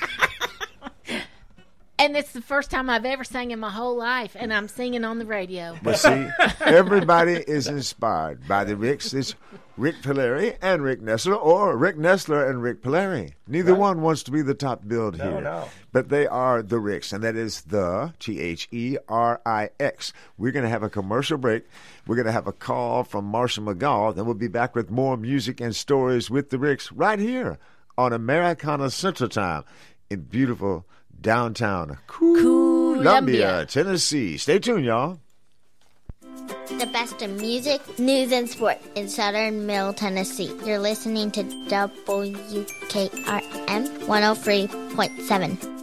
And it's the first time I've ever sang in my whole life, and I'm singing on the radio. But see, everybody is inspired by the Rix. It's Rick Palieri and Rick Nestler, or Rick Nestler and Rick Palieri. Neither one wants to be the top billed No, here. no. But they are the Rix, and that is the T H E R I X. We're going to have a commercial break. We're going to have a call from Marshall McGaw. Then we'll be back with more music and stories with the Rix right here on Americana Central Time in beautiful downtown Columbia. Tennessee. Stay tuned, y'all. The best of music, news, and sport in southern Middle Tennessee. You're listening to WKRM 103.7.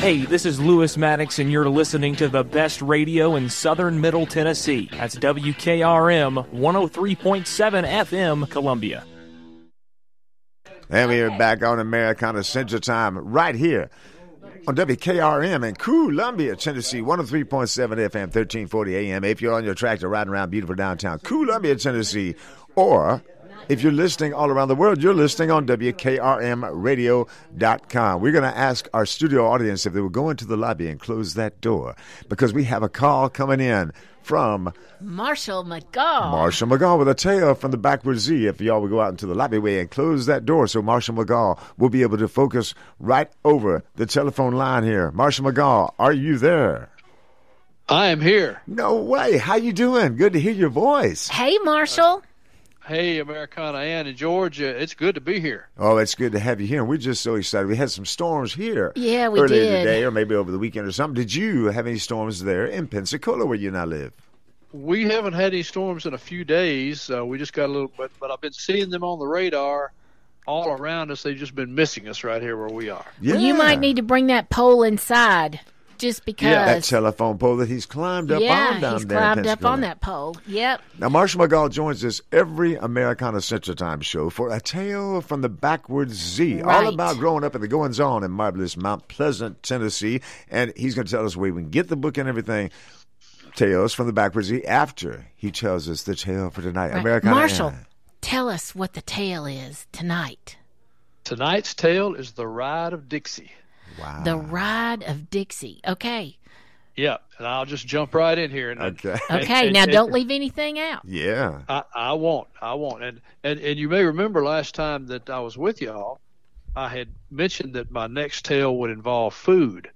Hey, this is Lewis Maddox, and you're listening to the best radio in southern Middle Tennessee. That's WKRM 103.7 FM, Columbia. And we are back on Americana Central Time right here on WKRM in Columbia, Tennessee, 103.7 FM, 1340 AM. If you're on your tractor riding around beautiful downtown Columbia, Tennessee, or If you're listening all around the world, you're listening on WKRMradio.com. We're going to ask our studio audience if they will go into the lobby and close that door because we have a call coming in from Marshall McGaw. Marshall McGaw with a tale from the backward Z. If y'all will go out into the lobby way and close that door so Marshall McGaw will be able to focus right over the telephone line here. Marshall McGaw, are you there? I am here. No way. How you doing? Good to hear your voice. Hey, Marshall. Hey, Americana Ann in Georgia. It's good to be here. Oh, it's good to have you here. We're just so excited. We had some storms here. Yeah, we earlier did. today, or maybe over the weekend or something. Did you have any storms there in Pensacola where you now live? We haven't had any storms in a few days. Uh, we just got a little, but but I've been seeing them on the radar all around us. They've just been missing us right here where we are. Yeah. You might need to bring that pole inside just because. that telephone pole that he's climbed up yeah, on down he's there. in climbed up on that pole. Yep. Now, Marshall McGaw joins us every Americana Central Time show for a tale from the backwards Z, all about growing up and the goings on in marvelous Mount Pleasant, Tennessee. And he's going to tell us where we can get the book and everything. Tales from the backwards Z after he tells us the tale for tonight. Right. Americana Marshall, Ann. tell us what the tale is tonight. Tonight's tale is the Ride of Dixie. Wow. The Ride of Dixie. Okay. Yeah, and I'll just jump right in here. And, Okay. [laughs] and- Okay. and- now, and- don't leave anything out. Yeah. I, I won't. I won't. And, and and you may remember last time that I was with y'all, I had mentioned that my next tale would involve food.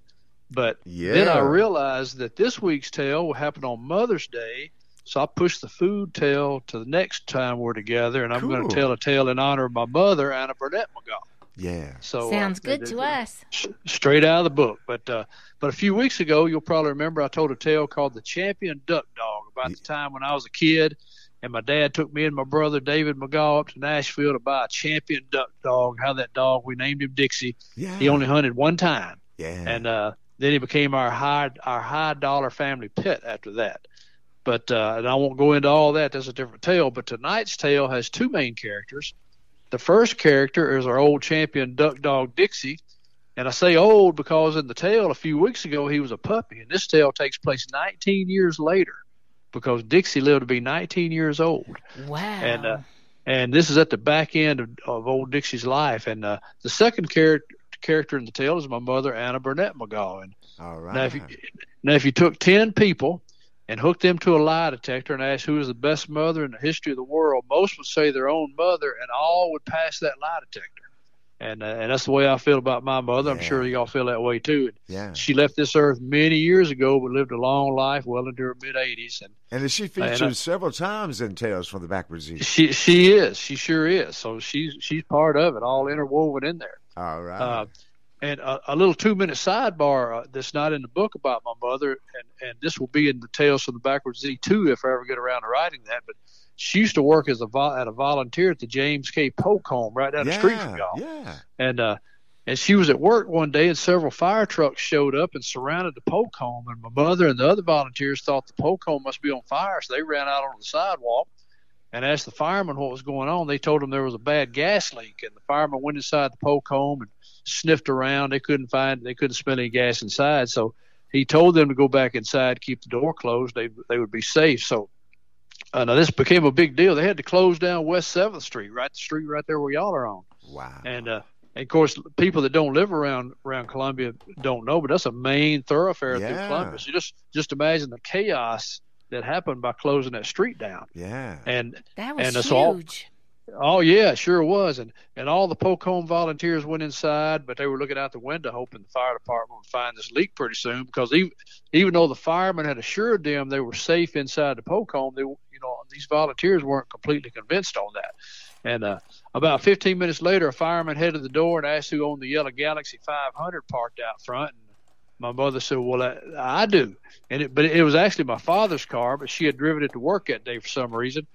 But then I realized that this week's tale will happen on Mother's Day. So I pushed the food tale to the next time we're together, and I'm going to tell a tale in honor of my mother, Anna Burnett McGaw. Yeah. So uh, Sounds good it- to it- [laughs] us. straight out of the book. But uh, but a few weeks ago, you'll probably remember I told a tale called the Champion Duck Dog about the time when I was a kid, and my dad took me and my brother David McGaw up to Nashville to buy a Champion Duck Dog. How that dog we named him Dixie. Yeah. He only hunted one time, Yeah. and uh, then he became our high our high dollar family pet after that. But uh, and I won't go into all that. That's a different tale. But tonight's tale has two main characters. The first character is our old champion duck dog Dixie, and I say old because in the tale a few weeks ago he was a puppy, and this tale takes place 19 years later because Dixie lived to be 19 years old, Wow. and uh, and this is at the back end of, of old Dixie's life. And uh, the second character character in the tale is my mother Anna Burnett McGaw, and All right. now, if you now if you took ten people and hooked them to a lie detector and asked who is the best mother in the history of the world, most would say their own mother, and all would pass that lie detector. And uh, and that's the way I feel about my mother. I'm sure y'all feel that way too. Yeah. She left this earth many years ago, but lived a long life, well into her mid 80s, and And she And featured I- several times in Tales from the Backwards Z. she she is, she sure is. So she's she's part of it, all interwoven in there. All right. Uh, and a, a little two minute sidebar uh, that's not in the book about my mother, and, and this will be in the Tales from the Backwards Z too if I ever get around to writing that. But she used to work as a vol- at a volunteer at the James K. Polk home right down the street from y'all. Yeah. And uh, and she was at work one day, and several fire trucks showed up and surrounded the Polk home. And my mother and the other volunteers thought the Polk home must be on fire, so they ran out on the sidewalk and asked the firemen what was going on. They told them there was a bad gas leak, and the firemen went inside the Polk home and sniffed around. They couldn't find, they couldn't smell any gas inside. So he told them to go back inside, keep the door closed. They they would be safe. So uh, now this became a big deal. They had to close down West Seventh Street, right the street right there where y'all are on. Wow. And uh, and of course, people that don't live around around Columbia don't know, but that's a main thoroughfare through Yeah. Columbia. So just just imagine the chaos that happened by closing that street down. Yeah. And That was and it's all- huge. Oh yeah, sure was. And and all the Polk volunteers went inside, but they were looking out the window hoping the fire department would find this leak pretty soon because even even though the firemen had assured them they were safe inside the Polk they you know these volunteers weren't completely convinced on that. And uh, about 15 minutes later, a fireman headed the door and asked who owned the yellow Galaxy 500 parked out front. And my mother said, "Well, I, I do." And it, but it was actually my father's car, but she had driven it to work that day for some reason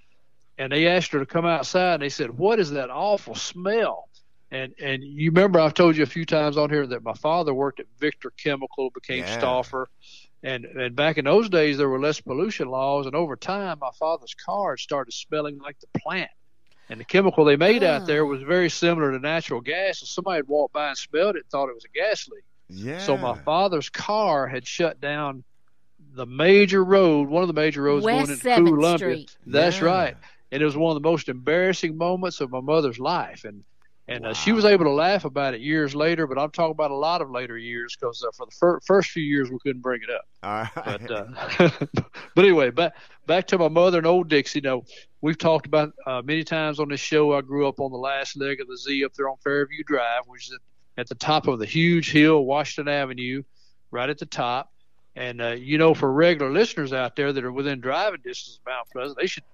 and they asked her to come outside and they said what is that awful smell and and you remember i've told you a few times on here that my father worked at victor chemical became Yeah. stauffer and and back in those days there were less pollution laws and over time my father's car started smelling like the plant and the chemical they made out there ah. was very similar to natural gas and somebody had walked by and smelled it and thought it was a gas leak Yeah. so my father's car had shut down the major road, one of the major roads West going into 7th Columbia. Street. That's Yeah. right. And it was one of the most embarrassing moments of my mother's life. And and uh, she was able to laugh about it years later, but I'm talking about a lot of later years because uh, for the fir- first few years we couldn't bring it up. All right. But uh, [laughs] but anyway, back back to my mother and old Dixie. You know, we've talked about uh, many times on this show. I grew up on the last leg of the Z up there on Fairview Drive, which is at, at the top of the huge hill, Washington Avenue, right at the top. And uh, you know, for regular listeners out there that are within driving distance of Mount Pleasant, they should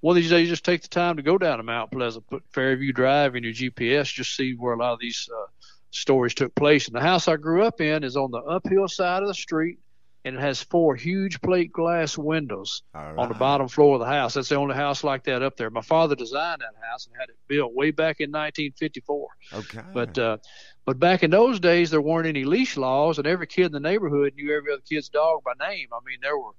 one of these days just take the time to go down to Mount Pleasant, put Fairview Drive in your GPS, just see where a lot of these uh, stories took place. And the house I grew up in is on the uphill side of the street, and it has four huge plate glass windows on the bottom floor of the house. That's the only house like that up there. My father designed that house and had it built way back in 1954. Okay. But uh, but back in those days, there weren't any leash laws, and every kid in the neighborhood knew every other kid's dog by name. I mean, there were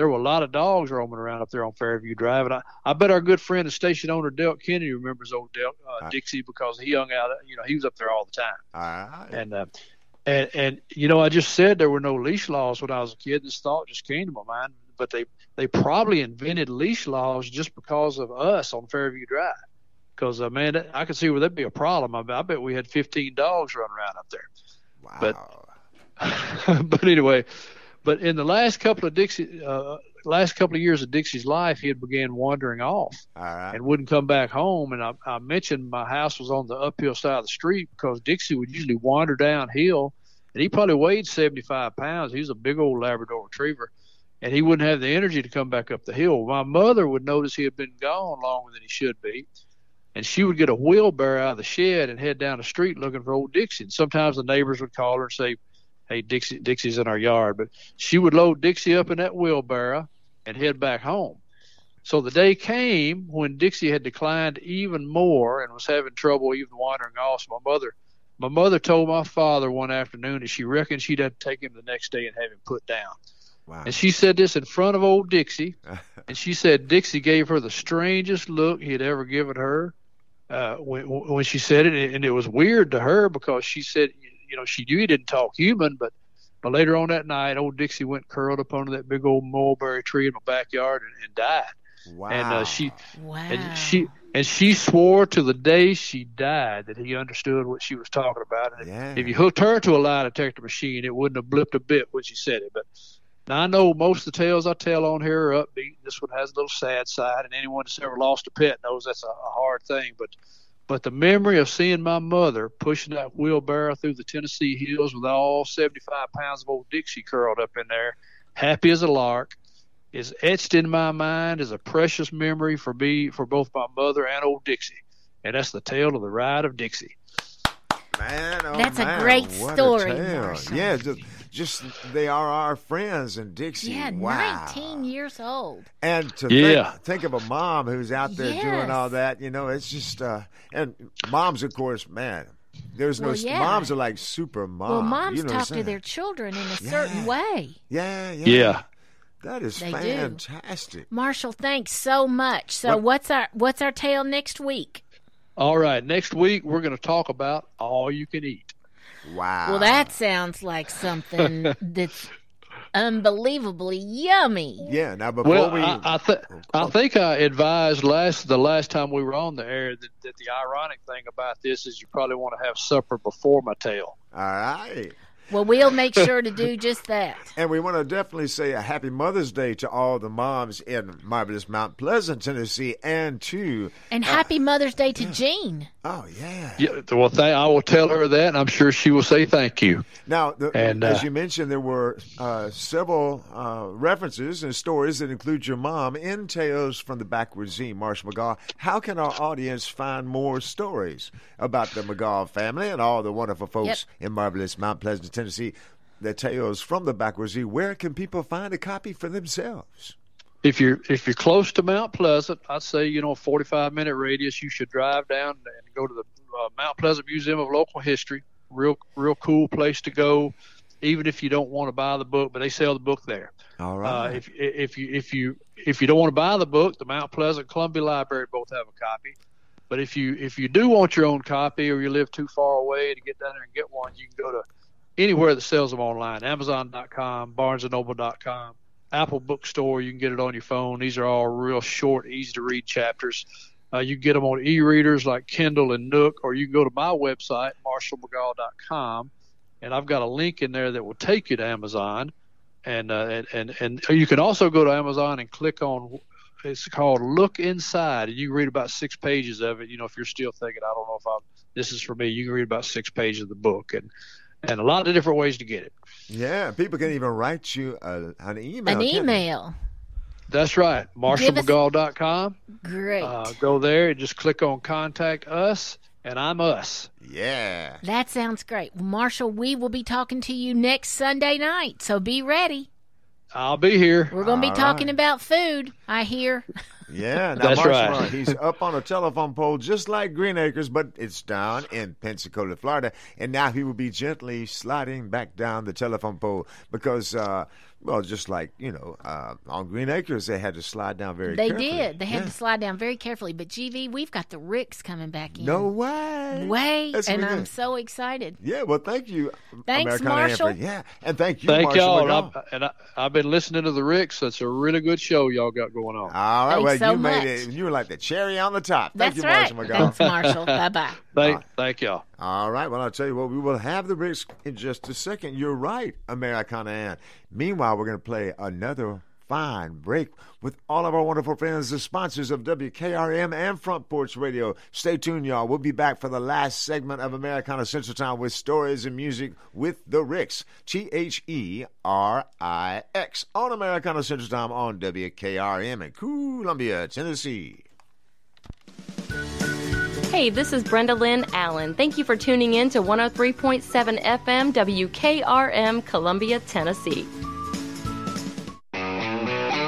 there were a lot of dogs roaming around up there on Fairview Drive, and I, I bet our good friend and station owner Delt Kennedy remembers old Delt uh, Dixie because he hung out. You know, he was up there all the time. All right. And uh, and and you know, I just said there were no leash laws when I was a kid. This thought just came to my mind, but they they probably invented leash laws just because of us on Fairview Drive. Because uh, man, I could see where that'd be a problem. I, I bet we had 15 dogs running around up there. Wow. But [laughs] but anyway, but in the last couple of Dixie, uh, last couple of years of Dixie's life, he had began wandering off right. and wouldn't come back home. And I, I mentioned my house was on the uphill side of the street because Dixie would usually wander downhill, and he probably weighed 75 pounds. He was a big old Labrador Retriever, and he wouldn't have the energy to come back up the hill. My mother would notice he had been gone longer than he should be. And she would get a wheelbarrow out of the shed and head down the street looking for old Dixie. And sometimes the neighbors would call her and say, hey Dixie Dixie's in our yard, but she would load Dixie up in that wheelbarrow and head back home. So the day came when Dixie had declined even more and was having trouble even wandering off. So my mother my mother told my father one afternoon that she reckoned she'd have to take him the next day and have him put down. Wow. And she said this in front of old Dixie, [laughs] and she said Dixie gave her the strangest look he had ever given her uh, when when she said it, and it was weird to her because she said, you know, she knew he didn't talk human, but but later on that night, old Dixie went curled up under that big old mulberry tree in my backyard and, and died. Wow. And uh, she Wow. and she and she swore to the day she died that he understood what she was talking about. And Yeah. if you hooked her to a lie detector machine, it wouldn't have blipped a bit when she said it. But now I know most of the tales I tell on here are upbeat. This one has a little sad side, and anyone that's ever lost a pet knows that's a, a hard thing. But but the memory of seeing my mother pushing that wheelbarrow through the Tennessee hills with all 75 pounds of old Dixie curled up in there, happy as a lark, is etched in my mind as a precious memory for me, for both my mother and old Dixie. And that's the tale of the ride of Dixie. Man, oh That's a great what a story, tale. Marshall. Yeah, just, just they are our friends And Dixie. Yeah, wow. 19 years old. And to Yeah. think, think of a mom who's out there doing all that, you know, it's just uh and moms of course, man. There's no Well, yeah. moms are like super moms. well, moms you know talk to their children in a certain way. Yeah, yeah. Yeah. That is They do. fantastic. Marshall, thanks so much. So What- what's our what's our tale next week? All right, next week we're going to talk about all you can eat. Wow. Well, that sounds like something [laughs] that's unbelievably yummy. Yeah, now before Well, we I, I, th- oh, I oh. think I advised last the last time we were on the air that, that the ironic thing about this is you probably want to have supper before my tale. All right. Well, we'll make sure to do just that. [laughs] And we want to definitely say a happy Mother's Day to all the moms in marvelous Mount Pleasant, Tennessee, and to And happy Mother's Day to Jean. oh yeah. Yeah, well, th- I will tell her that, and I'm sure she will say thank you. Now, the, And, as uh, you mentioned, there were uh, several uh, references and stories that include your mom in Tales from the Backwards Z, Marshall McGaw. How can our audience find more stories about the McGaw family and all the wonderful folks in marvelous Mount Pleasant, Tennessee? The Tales from the Backwards Z. Where can people find a copy for themselves? If you're if you're close to Mount Pleasant, I'd say you know a 45 minute radius. You should drive down and go to the uh, Mount Pleasant Museum of Local History. Real real cool place to go, even if you don't want to buy the book. But they sell the book there. All right. Uh, if if you if you if you don't want to buy the book, the Mount Pleasant Columbia Library both have a copy. But if you if you do want your own copy, or you live too far away to get down there and get one, you can go to anywhere that sells them online: Amazon.com, BarnesandNoble.com, Apple Bookstore. You can get it on your phone. These are all real short, easy to read chapters. Uh, you can get them on e-readers like Kindle and Nook, or you can go to my website, marshallmcgaw.com, and I've got a link in there that will take you to Amazon. And, uh, and and and you can also go to Amazon and click on it's called Look Inside, and you can read about six pages of it. You know, if you're still thinking, I don't know if I'm this is for me, you can read about six pages of the book, and and a lot of different ways to get it. Yeah, people can even write you a, an email. An email. That's right, marshallmcgaw.com. Great. Uh, go there and just click on Contact Us, and I'm us. Yeah. That sounds great. Marshall, we will be talking to you next Sunday night, so be ready. I'll be here. We're going to be All talking right. about food, I hear. [laughs] Yeah, now That's right. he's up on a telephone pole just like Green Acres, but it's down in Pensacola, Florida. And now he will be gently sliding back down the telephone pole because, uh, well, just like, you know, uh, on Green Acres, they had to slide down very carefully. They carefully. did. They had Yeah. to slide down very carefully. But GV, we've got the Rix coming back in. No way. Way. That's and I'm so excited. Yeah, well, thank you, Thanks, Americana Marshall. Amber. Yeah, and thank you, Thank Marshall y'all. And, I, and I, I've been listening to the Rix. That's a really good show y'all got going on. All right, Thanks well, so you made much. it. You were like the cherry on the top. Thank That's you, right. Marshall McGaw. Thanks, Marshall. [laughs] bye bye. Thank, thank y'all. All right. Well, I'll tell you what, we will have the Rix in just a second. You're right, Americana Ann. Meanwhile, we're going to play another fine break with all of our wonderful friends, the sponsors of WKRM and Front Porch Radio. Stay tuned, y'all. We'll be back for the last segment of Americana Central Time with stories and music with the Rix. T H E R I X on Americana Central Time on WKRM in Columbia, Tennessee. Hey, this is Brenda Lynn Allen. Thank you for tuning in to 103.7 FM WKRM, Columbia, Tennessee.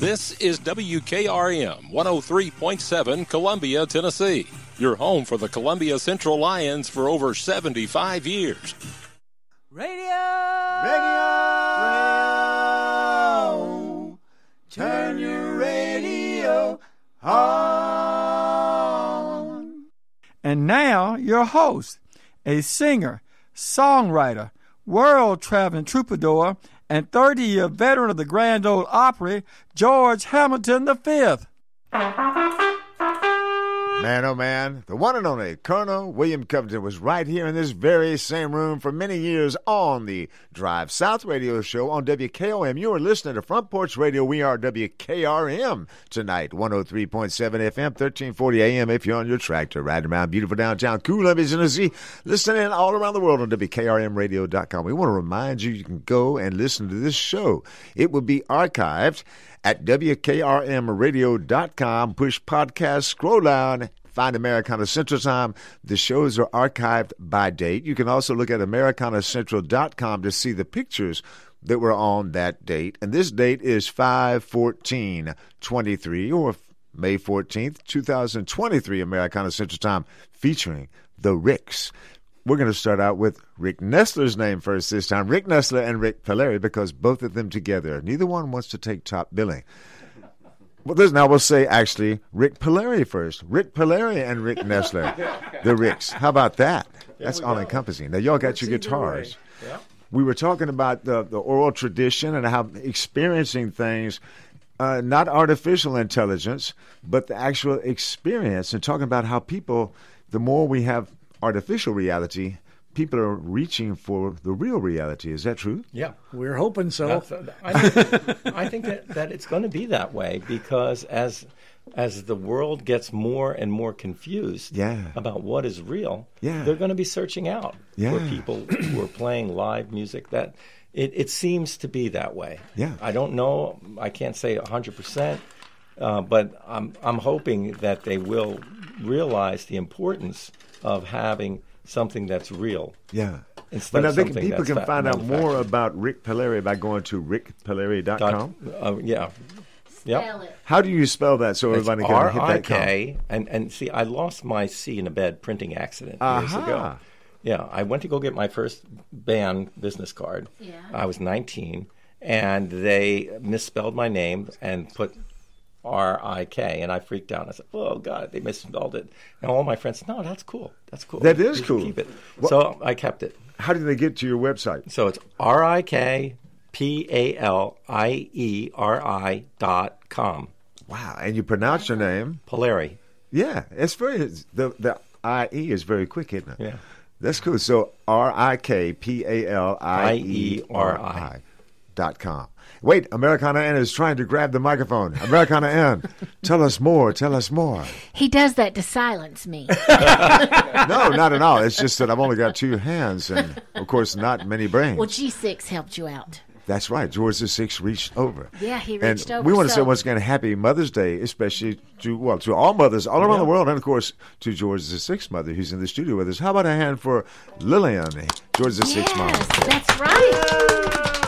This is WKRM 103.7 Columbia, Tennessee. Your home for the Columbia Central Lions for over 75 years. Radio. Radio! radio. Turn your radio on. And now, your host, a singer, songwriter, world traveling troubadour, and 30 year veteran of the Grand Ole Opry, George Hamilton V. Man, oh man, the one and only Colonel William Covington was right here in this very same room for many years on the Drive South radio show on WKOM. You are listening to Front Porch Radio. We are WKRM tonight, 103.7 FM, 1340 AM if you're on your tractor riding around beautiful downtown Columbia, Tennessee, listening all around the world on WKRMradio.com. We want to remind you you can go and listen to this show. It will be archived at WKRMradio.com. Push podcast, scroll down, find Americana Central Time. The shows are archived by date. You can also look at AmericanaCentral.com to see the pictures that were on that date. And this date is 5 14 23 or May 14th, 2023, Americana Central Time, featuring the Rix. We're going to start out with Rick Nestler's name first this time. Rick Nestler and Rik Palieri, because both of them together, neither one wants to take top billing. Well, this now we'll say actually Rik Palieri first. Rik Palieri and Rick Nestler, the Rix. How about that? That's all encompassing. Now y'all got your guitars. We were talking about the the oral tradition and how experiencing things, uh, not artificial intelligence, but the actual experience, and talking about how people, the more we have artificial reality, people are reaching for the real reality. Is that true? Yeah. We're hoping so. That's- I, [laughs] I think that, that it's going to be that way because as as the world gets more and more confused Yeah. about what is real, Yeah. they're going to be searching out Yeah. for people who are playing live music. That it, it seems to be that way. Yeah. I don't know. I can't say hundred percent, uh, but I'm I'm hoping that they will realize the importance of having something that's real. Yeah. Instead But I of think something people that's can find out more about Rik Palieri by going to rikpalieri.com. Dot- uh, yeah. Yep. How do you spell that so It's everybody can hit that R-I-K, and and see, I lost my C in a bad printing accident years Aha. ago. Yeah, I went to go get my first band business card. Yeah. I was 19, and they misspelled my name and put R I K, and I freaked out. I said, "Oh God, they misspelled it." And all my friends, said, "No, that's cool. That's cool. That is cool. Keep it." Well- so I kept it. How did they get to your website? So it's R I K P A L I E R I dot com. Wow, and you pronounce your name Polari. Yeah, it's very the the I E is very quick, isn't it? Yeah. That's cool. So R I K P A L I E R I dot com. Wait, Americana Ann is trying to grab the microphone. Americana Ann, tell us more. Tell us more. He does that to silence me. [laughs] No, not at all. It's just that I've only got two hands, and of course, not many brains. well, G6 helped you out. That's right. George the Sixth reached over. Yeah, he and reached over, We want to say once again, Happy Mother's Day, especially to well to all mothers all around Yeah. the world, and of course to George the Sixth mother who's in the studio with us. How about a hand for Lillian, George the Sixth mom? That's right.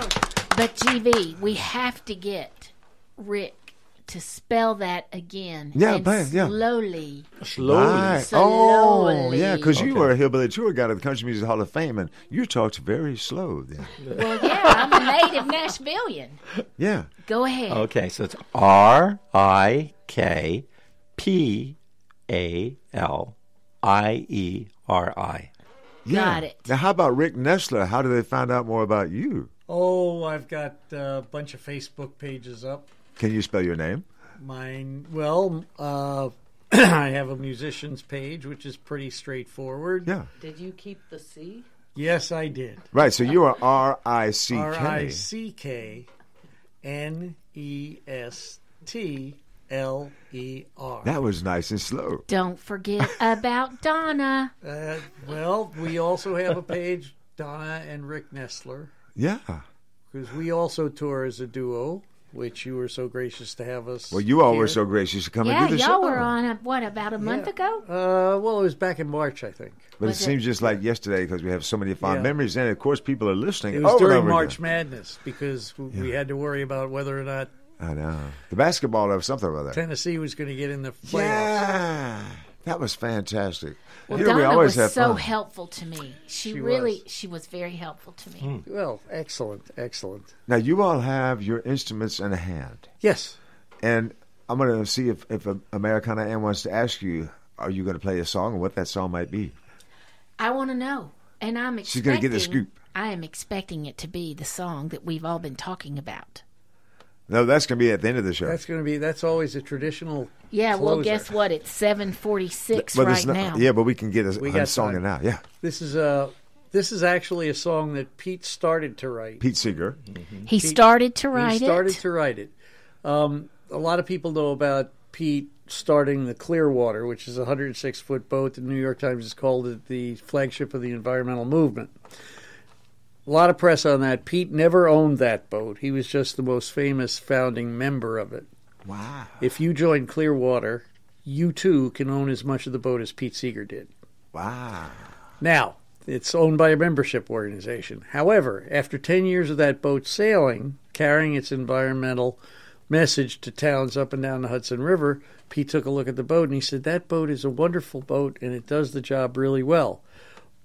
But GV, we have to get Rick to spell that again. Yeah, and but- yeah. slowly. Right. Oh, yeah, because you were a hillbilly tour guide of the Country Music Hall of Fame, and you talked very slow then. Well, yeah, I'm a native Nashvilleian. Yeah. Go ahead. Okay, so it's R I K P A L I E R I. Got it. Now, how about Rick Nestler? How do they find out more about you? Oh, I've got a bunch of Facebook pages up. Can you spell your name? Mine, well, uh, [clears throat] I have a musician's page, which is pretty straightforward. Yeah. Did you keep the C? Yes, I did. Right, so you are R I C R I K. C K N E S T L E R. That was nice and slow. Don't forget [laughs] about Donna. Uh, well, we also have a page, Donna and Rick Nestler, Yeah. because we also tour as a duo, which you were so gracious to have us. Well, you all were so gracious to come yeah, and do the y'all show. were on, a, what, about a month ago? Uh, well, it was back in March, I think. But it Was it- seems just like yesterday because we have so many fond Yeah. memories, and of course, people are listening. It was over and during over March again. Madness because w we had to worry about whether or not I know the basketball of something or other. Tennessee was going to get in the playoffs. Yeah, that was fantastic. Well, Here we Donna always was have so fun. helpful to me. She, She really, was. she was very helpful to me. Hmm. Well, excellent, excellent. Now you all have your instruments in hand. Yes. And I'm going to see if if Americana Ann wants to ask you, are you going to play a song and what that song might be? I want to know, and I'm expecting. She's gonna get the scoop. I am expecting it to be the song that we've all been talking about. No, that's going to be at the end of the show. That's going to be. That's always a traditional. Yeah, well, closer. guess what? It's seven forty-six But right it's not- now. Yeah, but we can get a, We a got song time. in now. Yeah, This is a. This is actually a song that Pete started to write. Pete Seeger. He started to write He started it. to write it. Um, a lot of people know about Pete starting the Clearwater, which is a 106 foot boat. The New York Times has called it the flagship of the environmental movement. A lot of press on that. Pete never owned that boat. He was just the most famous founding member of it. Wow. If you join Clearwater, you too can own as much of the boat as Pete Seeger did. Wow. Now, it's owned by a membership organization. However, after 10 years of that boat sailing, carrying its environmental message to towns up and down the Hudson River, Pete took a look at the boat and he said, That boat is a wonderful boat and it does the job really well.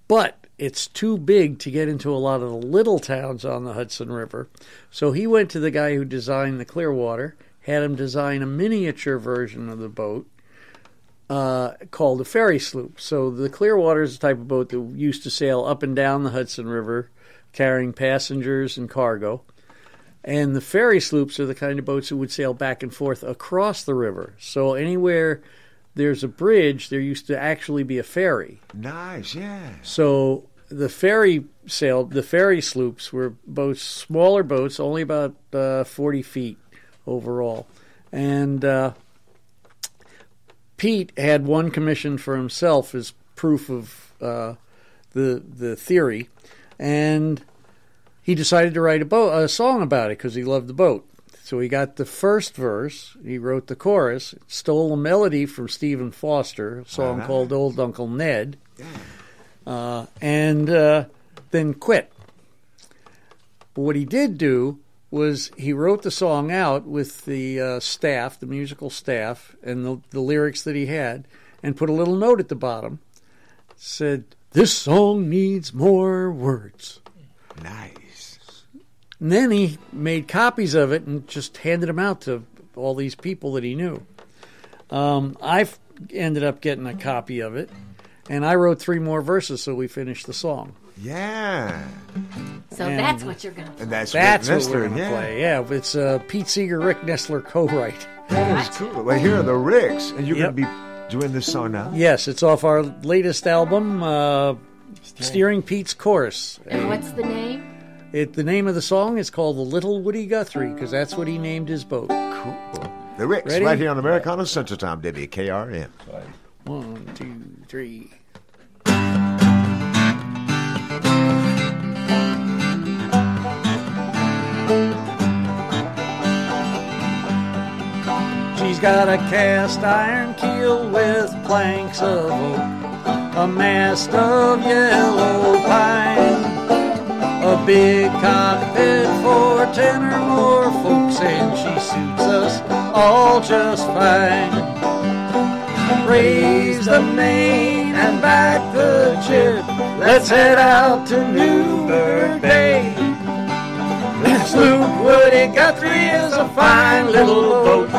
But it's too big to get into a lot of the little towns on the Hudson River. So he went to the guy who designed the Clearwater, had him design a miniature version of the boat uh, called a ferry sloop. So the Clearwater is the type of boat that used to sail up and down the Hudson River, carrying passengers and cargo. And the ferry sloops are the kind of boats that would sail back and forth across the river. So anywhere there's a bridge, there used to actually be a ferry. Nice, yeah. So the ferry sail, the ferry sloops were boats, smaller boats, only about uh, 40 feet overall. And uh, Pete had one commission for himself as proof of uh, the the theory, and he decided to write a, bo- a song about it because he loved the boat. So he got the first verse, he wrote the chorus, stole a melody from Stephen Foster, a song Ah. called "Old Uncle Ned," uh, and uh, then quit. But what he did do was he wrote the song out with the uh, staff, the musical staff, and the, the lyrics that he had, and put a little note at the bottom. Said, "This song needs more words." Nice. And then he made copies of it and just handed them out to all these people that he knew. Um, I ended up getting a copy of it, and I wrote three more verses, so we finished the song. Yeah. So And- that's what you're going to And that's, That's Rick what we're going to yeah. play. Yeah, it's uh, Pete Seeger, Rick Nestler co-write. That is cool. Well, here are the Rix, and you're Yep. going to be doing this song now. Yes, it's off our latest album, uh, Steering Pete's Course. And what's the name? It, the name of the song is called The Little Woody Guthrie because that's what he named his boat. Cool. The Rix, Ready? right here on Americana Central Time, WKRM. One, two, three. She's got a cast iron keel with planks of oak, a mast of yellow pine, a big cockpit for ten or more folks, and she suits us all just fine. Raise the main and back the jib. Let's head out to Newburgh Bay. Sloop Woody Guthrie is a fine little boat.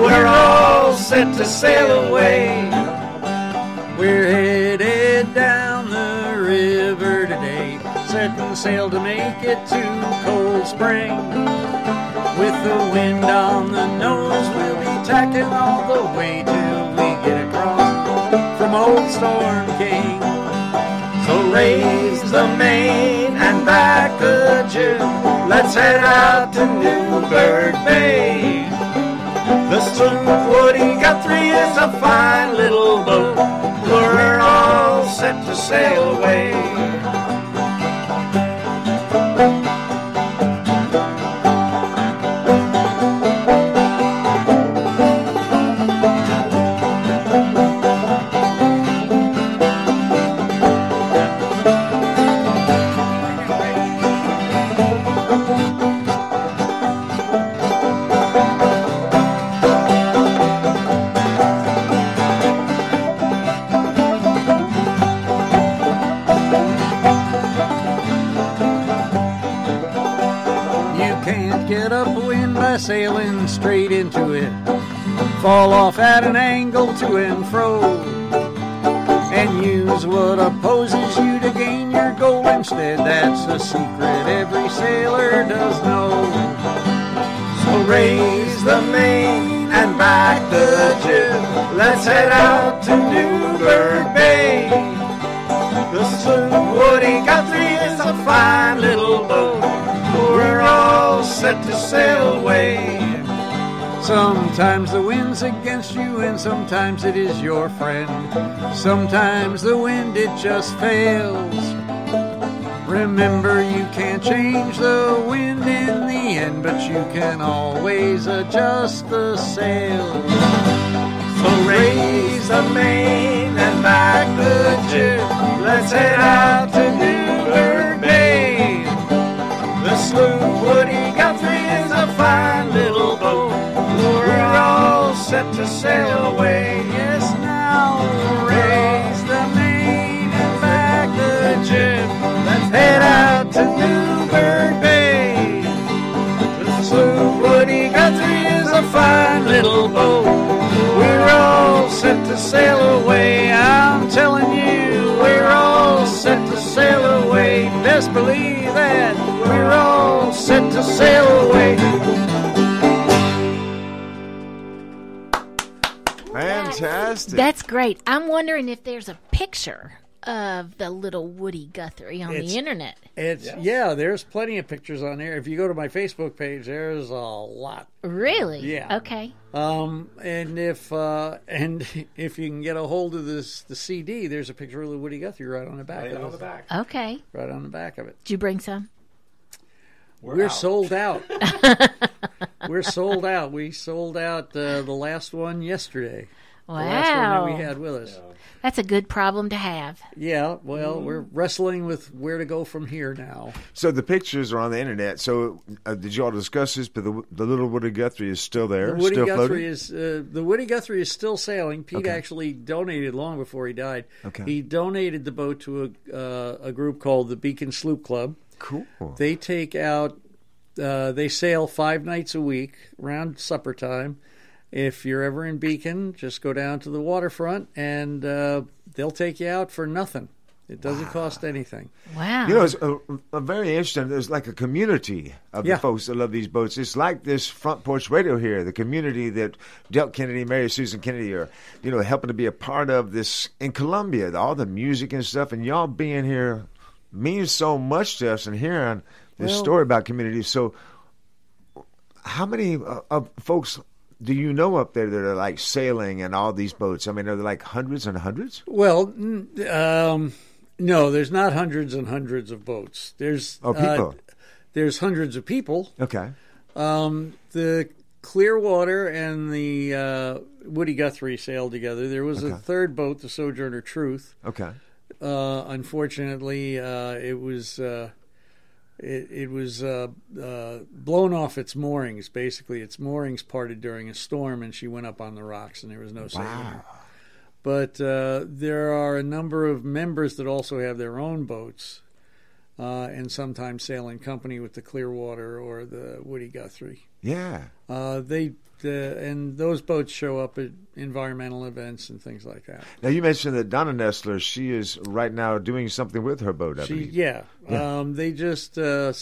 We're all set to sail away. We're headed down the river today, setting sail to make it to Cold Spring. With the wind on the nose, we'll be tacking all the way across from Old Storm King. So raise the main and back the jib. Let's head out to Newburgh Bay. The sloop Woody Guthrie is a fine little boat. We're all set to sail away. Fall off at an angle to and fro. And use what opposes you to gain your goal instead. That's a secret every sailor does know. So raise the main and back the jib. Let's head out to Newburgh Sometimes the wind's against you, and sometimes it is your friend. Sometimes the wind it just fails. Remember, you can't change the wind in the end, but you can always adjust the sail. So raise the main and back the jib. Let's head out to Newburgh Bay. The sloop Woody set to sail away. Yes, now raise the main and back the jib. Let's head out to Newburgh Bay. The sloop Woody Guthrie is a fine little boat. We're all set to sail away. I'm telling you, we're all set to sail away. Best believe that we're all set to sail away. Fantastic. That's great. I'm wondering if there's a picture of the little Woody Guthrie on It's- the internet. It's yeah. there's plenty of pictures on there. If you go to my Facebook page, there's a lot. Really? Yeah. Okay. Um, and if uh, and [laughs] if you can get a hold of this the CD, there's a picture of the Woody Guthrie right on the back. Right of on it. the back. Okay. Right on the back of it. Did you bring some? We're, out. sold out. [laughs] We're sold out. We sold out uh, the last one yesterday. The last one that Wow. we had with us. That's a good problem to have. Yeah, well, we're wrestling with where to go from here now. So the pictures are on the internet. So uh, did you all discuss this? But the, the little Woody Guthrie is still there, The Woody still Guthrie floating. is uh, the Woody Guthrie is still sailing. Pete Okay. actually donated long before he died. Okay. He donated the boat to a uh, a group called the Beacon Sloop Club. Cool. They take out. Uh, they sail five nights a week around supper time. If you're ever in Beacon, just go down to the waterfront and uh, they'll take you out for nothing. It doesn't cost anything. Wow. You know, it's a, a very interesting. There's like a community of Yeah. the folks that love these boats. It's like this front porch radio here, the community that Del Kennedy, Mary Susan Kennedy are, you know, helping to be a part of this in Columbia. All the music and stuff, and y'all being here means so much to us. And hearing this Well- story about community. So, how many uh, of folks do you know up there that are like sailing and all these boats? I mean, are there like hundreds and hundreds? Well, um, no, there's not hundreds and hundreds of boats. There's Oh, people. Uh, there's hundreds of people. Okay. Um, the Clearwater and the uh, Woody Guthrie sailed together. There was a third boat, the Sojourner Truth. Okay. Uh, unfortunately, uh, it was uh, it, it was uh, uh, blown off its moorings. Basically, its moorings parted during a storm, and she went up on the rocks, and there was no saving her. But uh, there are a number of members that also have their own boats, uh, and sometimes sail in company with the Clearwater or the Woody Guthrie. Yeah. Uh, they the, and those boats show up at environmental events and things like that. Now you mentioned that Donna Nestler, she is right now doing something with her boat. I She, believe. yeah, Yeah. Um, they just uh,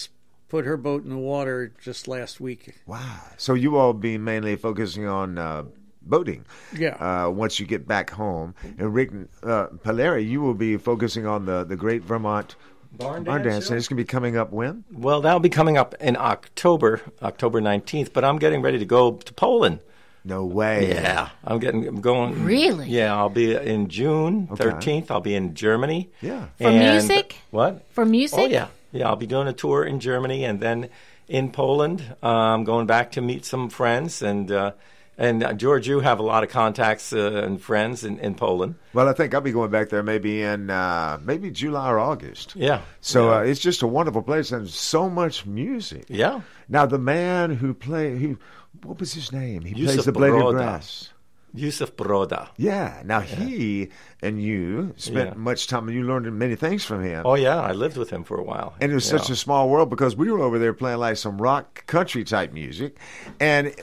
put her boat in the water just last week. Wow. So you all be mainly focusing on uh, boating. Yeah. Uh, once you get back home, and Rick uh, Palieri, you will be focusing on the the Great Vermont Barn Barn Dance, Dance, and it's going to be coming up when? Well, that'll be coming up in October, October 19th, but I'm getting ready to go to Poland. No way. Yeah, I'm getting I'm going. Really? Yeah, I'll be in June Okay. 13th. I'll be in Germany. Yeah. For And- music? What? For music? Oh yeah, yeah. I'll be doing a tour in Germany and then in Poland. I'm um, going back to meet some friends and uh, and uh, George, you have a lot of contacts uh, and friends in, in Poland. Well, I think I'll be going back there maybe in uh, maybe July or August. Yeah. So Yeah. Uh, it's just a wonderful place and so much music. Yeah. Now the man who played, who what was his name? He plays the Blade of Broda. Grass. Józef Broda. Yeah. Now he and you spent Yeah. much time, and you learned many things from him. Oh yeah, I lived with him for a while. And it was Yeah. such a small world because we were over there playing like some rock country type music, and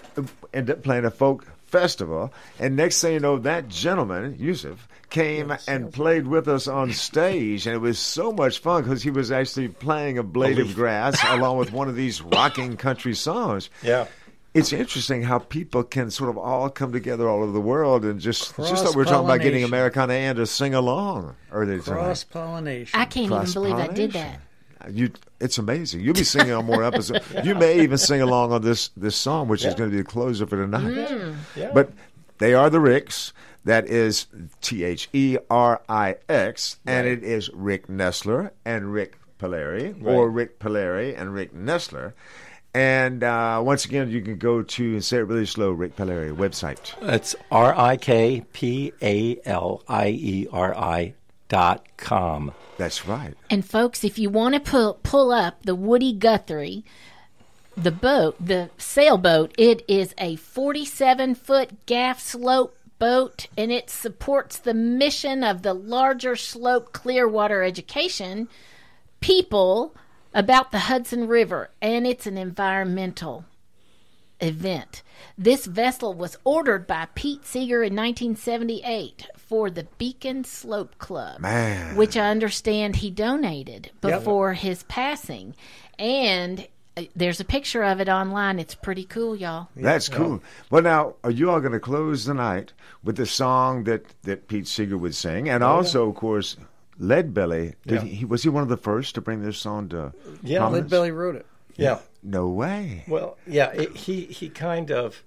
ended up playing a folk festival. And next thing you know, that gentleman Józef came and played with us on stage, and it was so much fun because he was actually playing a blade of grass [laughs] along with one of these rocking country songs. Yeah. It's interesting how people can sort of all come together all over the world and just just like we we're talking about getting Americana Ann to sing along earlier tonight. Cross pollination. I can't even believe I did that. You, it's amazing. You'll be singing on more episodes. [laughs] You may even sing along on this this song, which is going to be the closer for tonight. Mm. Yeah. But they are the Rix. That is T H E R I X, and it is Rick Nestler and Rik Palieri or Rik Palieri and Rick Nestler. And uh, once again, you can go to and say it really slow, Rik Palieri website. It's R I K P A L I E R I dot com. That's right. And folks, if you want to pull pull up the Woody Guthrie, the boat, the sailboat, it is a 47 foot gaff sloop boat, and it supports the mission of the larger sloop Clearwater education people about the Hudson River, and it's an environmental event. This vessel was ordered by Pete Seeger in 1978 for the Beacon Sloop Club, Man. which I understand he donated Yep. before his passing. And uh, there's a picture of it online. It's pretty cool, y'all. That's cool. Well, now, are you all going to close the night with the song that, that Pete Seeger would sing? And Oh, yeah. also, of course, Leadbelly. Did Yeah. he, was he one of the first to bring this song to Yeah, prominence? Leadbelly wrote it. Yeah. No way. Well, yeah, it, he he kind of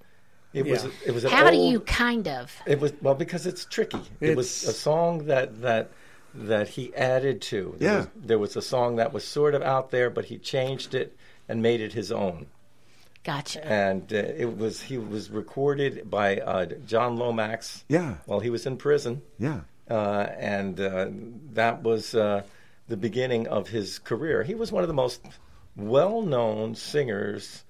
it was it was an How do you kind of? It was well because it's tricky. It was a song that that that he added to. There Yeah. was, there was a song that was sort of out there, but he changed it and made it his own. Gotcha. And uh, it was he was recorded by uh, John Lomax. Yeah. While he was in prison. Yeah. Uh, and uh, that was uh, the beginning of his career. He was one of the most well-known singers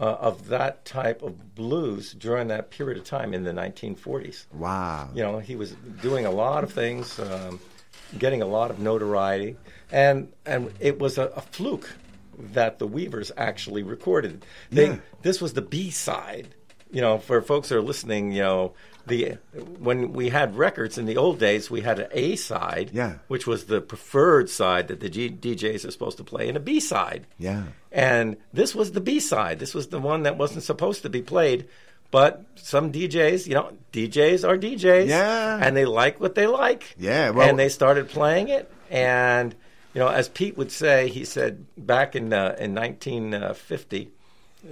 uh, of that type of blues during that period of time in the 1940s. Wow. You know, he was doing a lot of things, um, getting a lot of notoriety, and and it was a, a fluke that the Weavers actually recorded. They, Yeah. This was the B side. You know, for folks that are listening, you know, the when we had records in the old days, we had an A side, Yeah. which was the preferred side that the G- DJs are supposed to play, and a B side. Yeah. And this was the B side. This was the one that wasn't supposed to be played. But some DJs, you know, DJs are DJs. Yeah. And they like what they like. Yeah, well- and they started playing it. And, you know, as Pete would say, he said back in, uh, in 1950,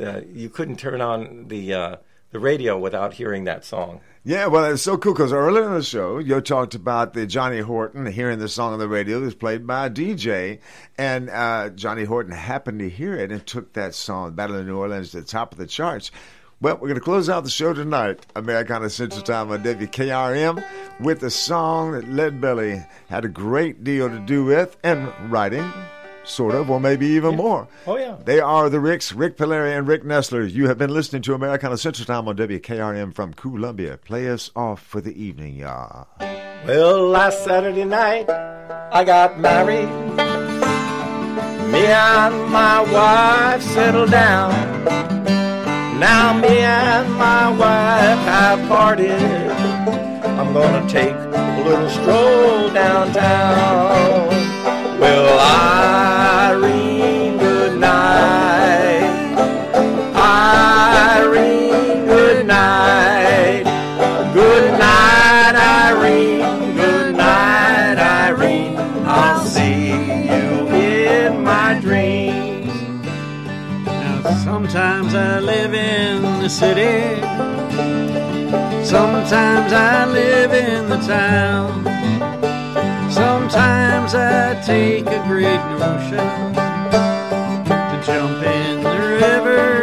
uh, you couldn't turn on the, uh, the radio without hearing that song. Yeah, well, it's so cool because earlier in the show, you talked about the Johnny Horton hearing the song on the radio. It was played by a DJ, and uh, Johnny Horton happened to hear it and took that song, Battle of New Orleans, to the top of the charts. Well, we're going to close out the show tonight, Americana Central Time on WKRM, with a song that Leadbelly had a great deal to do with and writing, sort of, or maybe even more. Oh, yeah. They are the Rix, Rik Palieri and Rick Nestler. You have been listening to Americana Central Time on WKRM from Columbia. Play us off for the evening, y'all. Well, last Saturday night, I got married. Me and my wife settled down. Now me and my wife have parted. I'm gonna take a little stroll downtown. Well, Irene, good night. Irene, good night. Good night, Irene. Good night, Irene. I'll see you in my dreams. Now, sometimes I live in the city. Sometimes I live in the town. Sometimes I take a great notion to jump in the river.